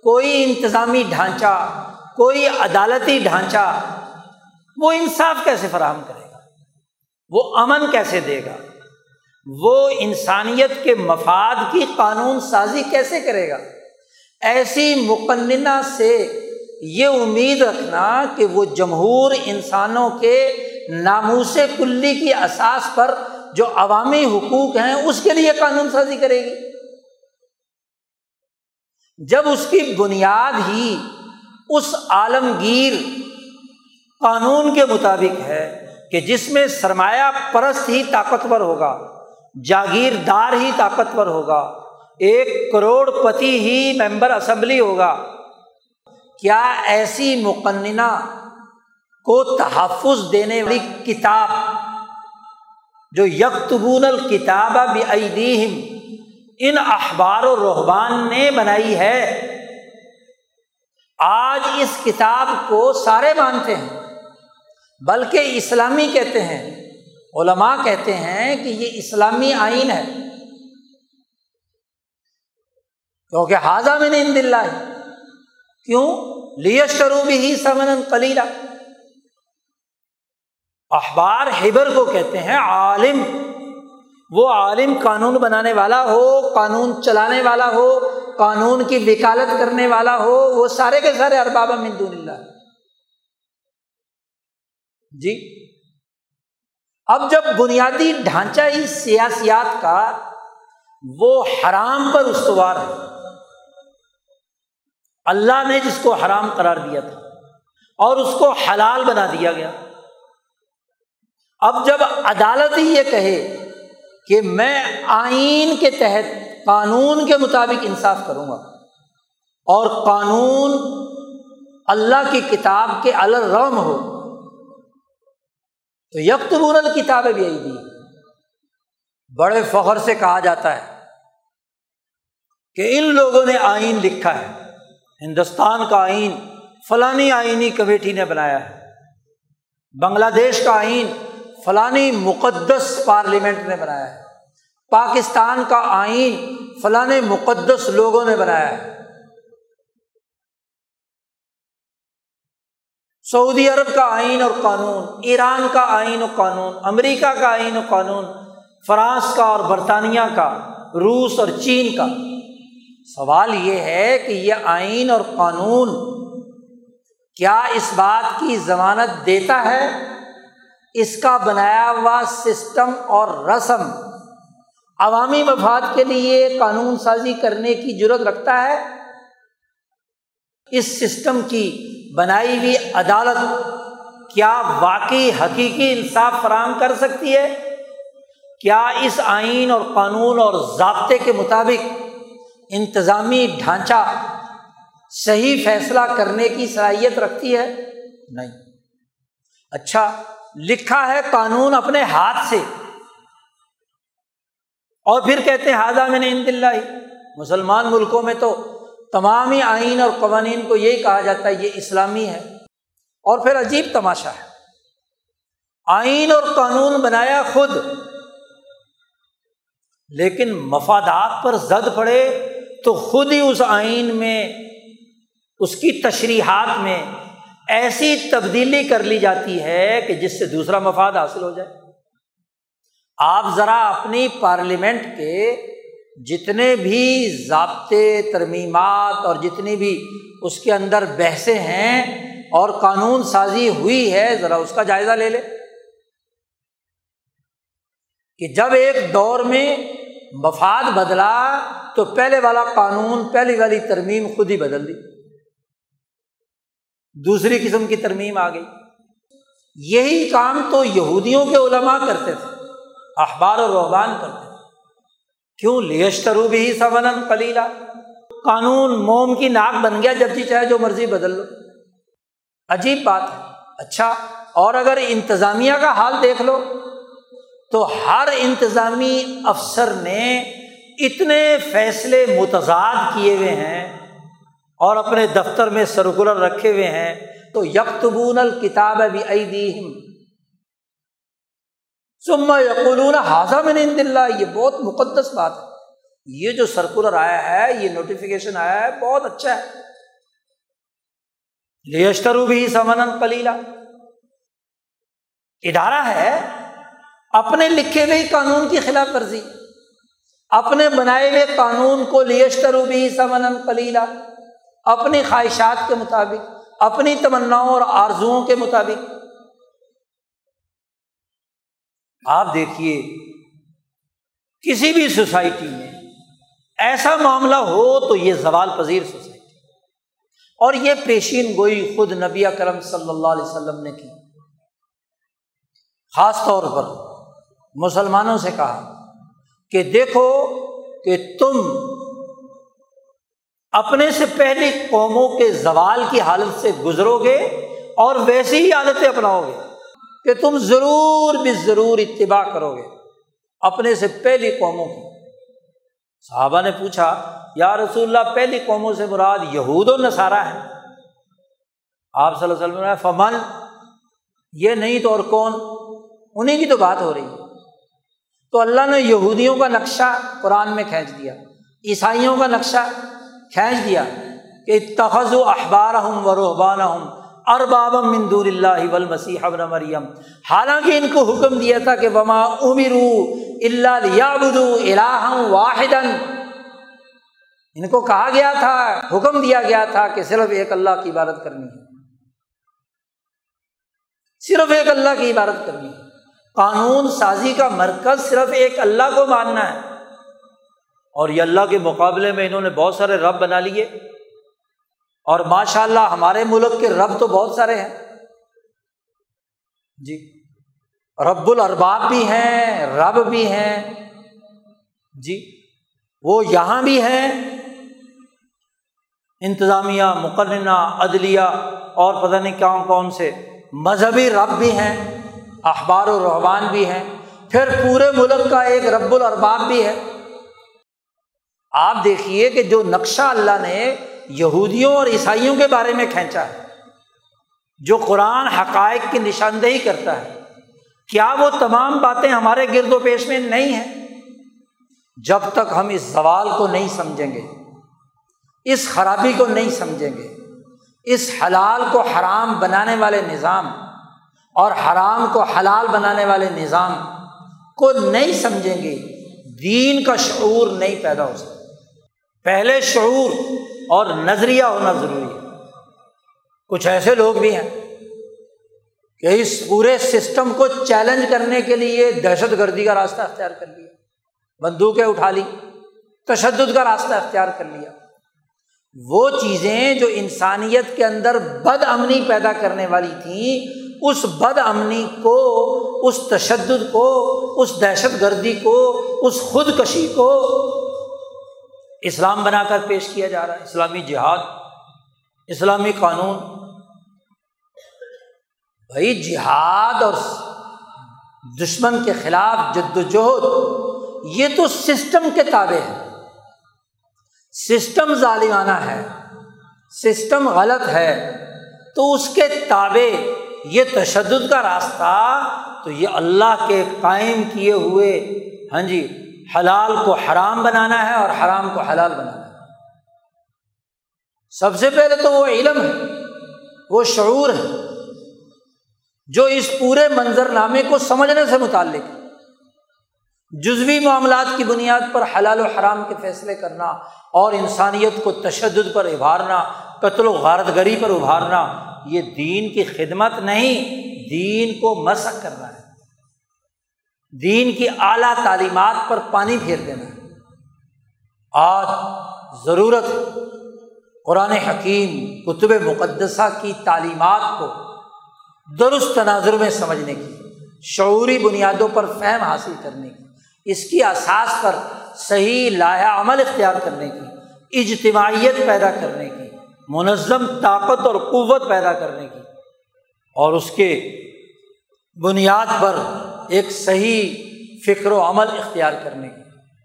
کوئی انتظامی ڈھانچہ، کوئی عدالتی ڈھانچہ وہ انصاف کیسے فراہم کرے گا؟ وہ امن کیسے دے گا؟ وہ انسانیت کے مفاد کی قانون سازی کیسے کرے گا؟ ایسی مقننہ سے یہ امید رکھنا کہ وہ جمہور انسانوں کے ناموس کلی کی اساس پر جو عوامی حقوق ہیں، اس کے لیے قانون سازی کرے گی۔ جب اس کی بنیاد ہی اس عالمگیر قانون کے مطابق ہے کہ جس میں سرمایہ پرست ہی طاقتور ہوگا، جاگیردار ہی طاقتور ہوگا، ایک کروڑ پتی ہی ممبر اسمبلی ہوگا۔ کیا ایسی مقننہ کو تحفظ دینے والی کتاب جو یکتبون الکتاب بھی ان اخبار و رحبان نے بنائی ہے، آج اس کتاب کو سارے مانتے ہیں۔ بلکہ اسلامی کہتے ہیں، علماء کہتے ہیں کہ یہ اسلامی آئین ہے۔ کیونکہ حاضہ میں نے ان دلہ ہے کیوں؟ لیشرو بھی ہی سمن کلیلہ اخبار ہیبر کو کہتے ہیں، عالم۔ وہ عالم قانون بنانے والا ہو، قانون چلانے والا ہو، قانون کی وکالت کرنے والا ہو، وہ سارے کے سارے ارباب مندون اللہ۔ جی؟ اب جب بنیادی ڈھانچہ ہی سیاسیات کا وہ حرام پر استوار ہے، اللہ نے جس کو حرام قرار دیا تھا اور اس کو حلال بنا دیا گیا۔ اب جب عدالت ہی یہ کہے کہ میں آئین کے تحت قانون کے مطابق انصاف کروں گا اور قانون اللہ کی کتاب کے الرم ہو تو یکتبون الکتاب بھی آئی دی بڑے فخر سے کہا جاتا ہے کہ ان لوگوں نے آئین لکھا ہے۔ ہندوستان کا آئین، فلانی آئینی کمیٹی نے بنایا ہے۔ بنگلہ دیش کا آئین فلانی مقدس پارلیمنٹ نے بنایا ہے۔ پاکستان کا آئین فلاں مقدس لوگوں نے بنایا ہے۔ سعودی عرب کا آئین اور قانون، ایران کا آئین و قانون، امریکہ کا آئین و قانون، فرانس کا اور برطانیہ کا، روس اور چین کا۔ سوال یہ ہے کہ یہ آئین اور قانون کیا اس بات کی ضمانت دیتا ہے؟ اس کا بنایا ہوا سسٹم اور رسم عوامی مفاد کے لیے قانون سازی کرنے کی ضرورت رکھتا ہے؟ اس سسٹم کی بنائی ہوئی عدالت کیا واقعی حقیقی انصاف فراہم کر سکتی ہے؟ کیا اس آئین اور قانون اور ضابطے کے مطابق انتظامی ڈھانچہ صحیح فیصلہ کرنے کی صلاحیت رکھتی ہے؟ نہیں۔ اچھا لکھا ہے قانون اپنے ہاتھ سے۔ اور پھر کہتے ہیں حاضہ میں نے ان دلہ مسلمان ملکوں میں تو تمام ہی آئین اور قوانین کو یہی کہا جاتا ہے، یہ اسلامی ہے۔ اور پھر عجیب تماشا ہے۔ آئین اور قانون بنایا خود، لیکن مفادات پر زد پڑے تو خود ہی اس آئین میں، اس کی تشریحات میں ایسی تبدیلی کر لی جاتی ہے کہ جس سے دوسرا مفاد حاصل ہو جائے۔ آپ ذرا اپنی پارلیمنٹ کے جتنے بھی ضابطے، ترمیمات اور جتنی بھی اس کے اندر بحثیں ہیں اور قانون سازی ہوئی ہے، ذرا اس کا جائزہ لے لے۔ کہ جب ایک دور میں مفاد بدلا، تو پہلے والا قانون، پہلی والی ترمیم خود ہی بدل دی۔ دوسری قسم کی ترمیم آ گئی۔ یہی کام تو یہودیوں کے علماء کرتے تھے، اخبار و روحبان کرتے تھے۔ کیوں لیشترو بھی سبن کلیلہ قانون موم کی ناک بن گیا جب جی چاہے جو مرضی بدل لو۔ عجیب بات ہے۔ اچھا اور اگر انتظامیہ کا حال دیکھ لو، تو ہر انتظامی افسر نے اتنے فیصلے متضاد کیے ہوئے ہیں اور اپنے دفتر میں سرکولر رکھے ہوئے ہیں۔ تو یکتبون الکتاب بھی ایدیہم۔ سما یقولون حاضہ میں نہیں دلّہ یہ بہت مقدس بات ہے۔ یہ جو سرکولر آیا ہے، یہ نوٹیفیکیشن آیا ہے، بہت اچھا ہے۔ لیشترو بھی سمن کلیلہ ادارہ ہے اپنے لکھے ہوئے قانون کی خلاف ورزی۔ اپنے بنائے ہوئے قانون کو لیشترو بھی سمن کلیلہ اپنی خواہشات کے مطابق، اپنی تمناؤں اور آرزوؤں کے مطابق۔ آپ دیکھیے، کسی بھی سوسائٹی میں ایسا معاملہ ہو تو یہ زوال پذیر سوسائٹی۔ اور یہ پیشین گوئی خود نبی کرم صلی اللہ علیہ وسلم نے کی۔ خاص طور پر مسلمانوں سے کہا کہ دیکھو کہ تم اپنے سے پہلے قوموں کے زوال کی حالت سے گزرو گے اور ویسی ہی عادتیں اپناؤ گے کہ تم ضرور بھی ضرور اتباع کرو گے اپنے سے پہلی قوموں کی۔ صحابہ نے پوچھا، یا رسول اللہ، پہلی قوموں سے مراد یہود و نصارہ ہے آپ صلی اللہ علیہ وسلم فمن؟ یہ نہیں تو اور کون؟ انہیں کی تو بات ہو رہی ہے۔ تو اللہ نے یہودیوں کا نقشہ قرآن میں کھینچ دیا، عیسائیوں کا نقشہ کھینچ دیا کہ تخذ و اخبار ہوں و رحبان ہوں ارباب مندور اللہ ول مسیح ابن مریم۔ حالانکہ ان کو حکم دیا تھا کہ وما امرو اللہ الہ واحد ان کو کہا گیا تھا، حکم دیا گیا تھا کہ صرف ایک اللہ کی عبادت کرنی ہے۔ صرف ایک اللہ کی عبادت کرنی ہے۔ قانون سازی کا مرکز صرف ایک اللہ کو ماننا ہے۔ اور یہ اللہ کے مقابلے میں انہوں نے بہت سارے رب بنا لیے۔ اور ماشاء اللہ ہمارے ملک کے رب تو بہت سارے ہیں۔ جی۔ رب الرباب بھی ہیں، رب بھی ہیں۔ جی۔ وہ یہاں بھی ہیں۔ انتظامیہ مقننہ عدلیہ اور پتہ نہیں کون کون سے مذہبی رب بھی ہیں، اخبار و رحبان بھی ہیں۔ پھر پورے ملک کا ایک رب الرباب بھی ہے۔ آپ دیکھیے کہ جو نقشہ اللہ نے یہودیوں اور عیسائیوں کے بارے میں کھینچا ہے، جو قرآن حقائق کی نشاندہی کرتا ہے۔ کیا وہ تمام باتیں ہمارے گرد و پیش میں نہیں ہیں؟ جب تک ہم اس زوال کو نہیں سمجھیں گے، اس خرابی کو نہیں سمجھیں گے، اس حلال کو حرام بنانے والے نظام اور حرام کو حلال بنانے والے نظام کو نہیں سمجھیں گے، دین کا شعور نہیں پیدا ہو سکتا۔ پہلے شعور اور نظریہ ہونا ضروری ہے۔ کچھ ایسے لوگ بھی ہیں کہ اس پورے سسٹم کو چیلنج کرنے کے لیے دہشت گردی کا راستہ اختیار کر لیا۔ بندوقیں اٹھا لی، تشدد کا راستہ اختیار کر لیا۔ وہ چیزیں جو انسانیت کے اندر بد امنی پیدا کرنے والی تھیں، اس بد امنی کو، اس تشدد کو، اس دہشت گردی کو، اس خودکشی کو اسلام بنا کر پیش کیا جا رہا ہے، اسلامی جہاد، اسلامی قانون۔ بھائی، جہاد اور دشمن کے خلاف جد وجہد یہ تو سسٹم کے تابع ہے۔ سسٹم ظالمانہ ہے، سسٹم غلط ہے، تو اس کے تابع یہ تشدد کا راستہ تو یہ اللہ کے قائم کیے ہوئے۔ ہاں جی حلال کو حرام بنانا ہے اور حرام کو حلال بنانا ہے۔ سب سے پہلے تو وہ علم ہے، وہ شعور ہے، جو اس پورے منظر نامے کو سمجھنے سے متعلق ہے۔ جزوی معاملات کی بنیاد پر حلال و حرام کے فیصلے کرنا اور انسانیت کو تشدد پر ابھارنا، قتل و غارت گری پر ابھارنا، یہ دین کی خدمت نہیں، دین کو مسق کرنا ہے۔ دین کی اعلیٰ تعلیمات پر پانی پھیر دینا۔ آج ضرورت قرآن حکیم، کتب مقدسہ کی تعلیمات کو درست تناظر میں سمجھنے کی، شعوری بنیادوں پر فہم حاصل کرنے کی، اس کی اساس پر صحیح لایا عمل اختیار کرنے کی، اجتماعیت پیدا کرنے کی، منظم طاقت اور قوت پیدا کرنے کی اور اس کے بنیاد پر ایک صحیح فکر و عمل اختیار کرنے کی۔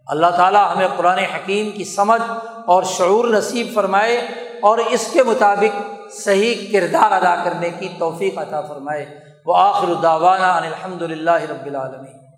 اللہ تعالیٰ ہمیں قرآن حکیم کی سمجھ اور شعور نصیب فرمائے اور اس کے مطابق صحیح کردار ادا کرنے کی توفیق عطا فرمائے۔ وہ آخر داوانہ الحمد للہ رب العالمین۔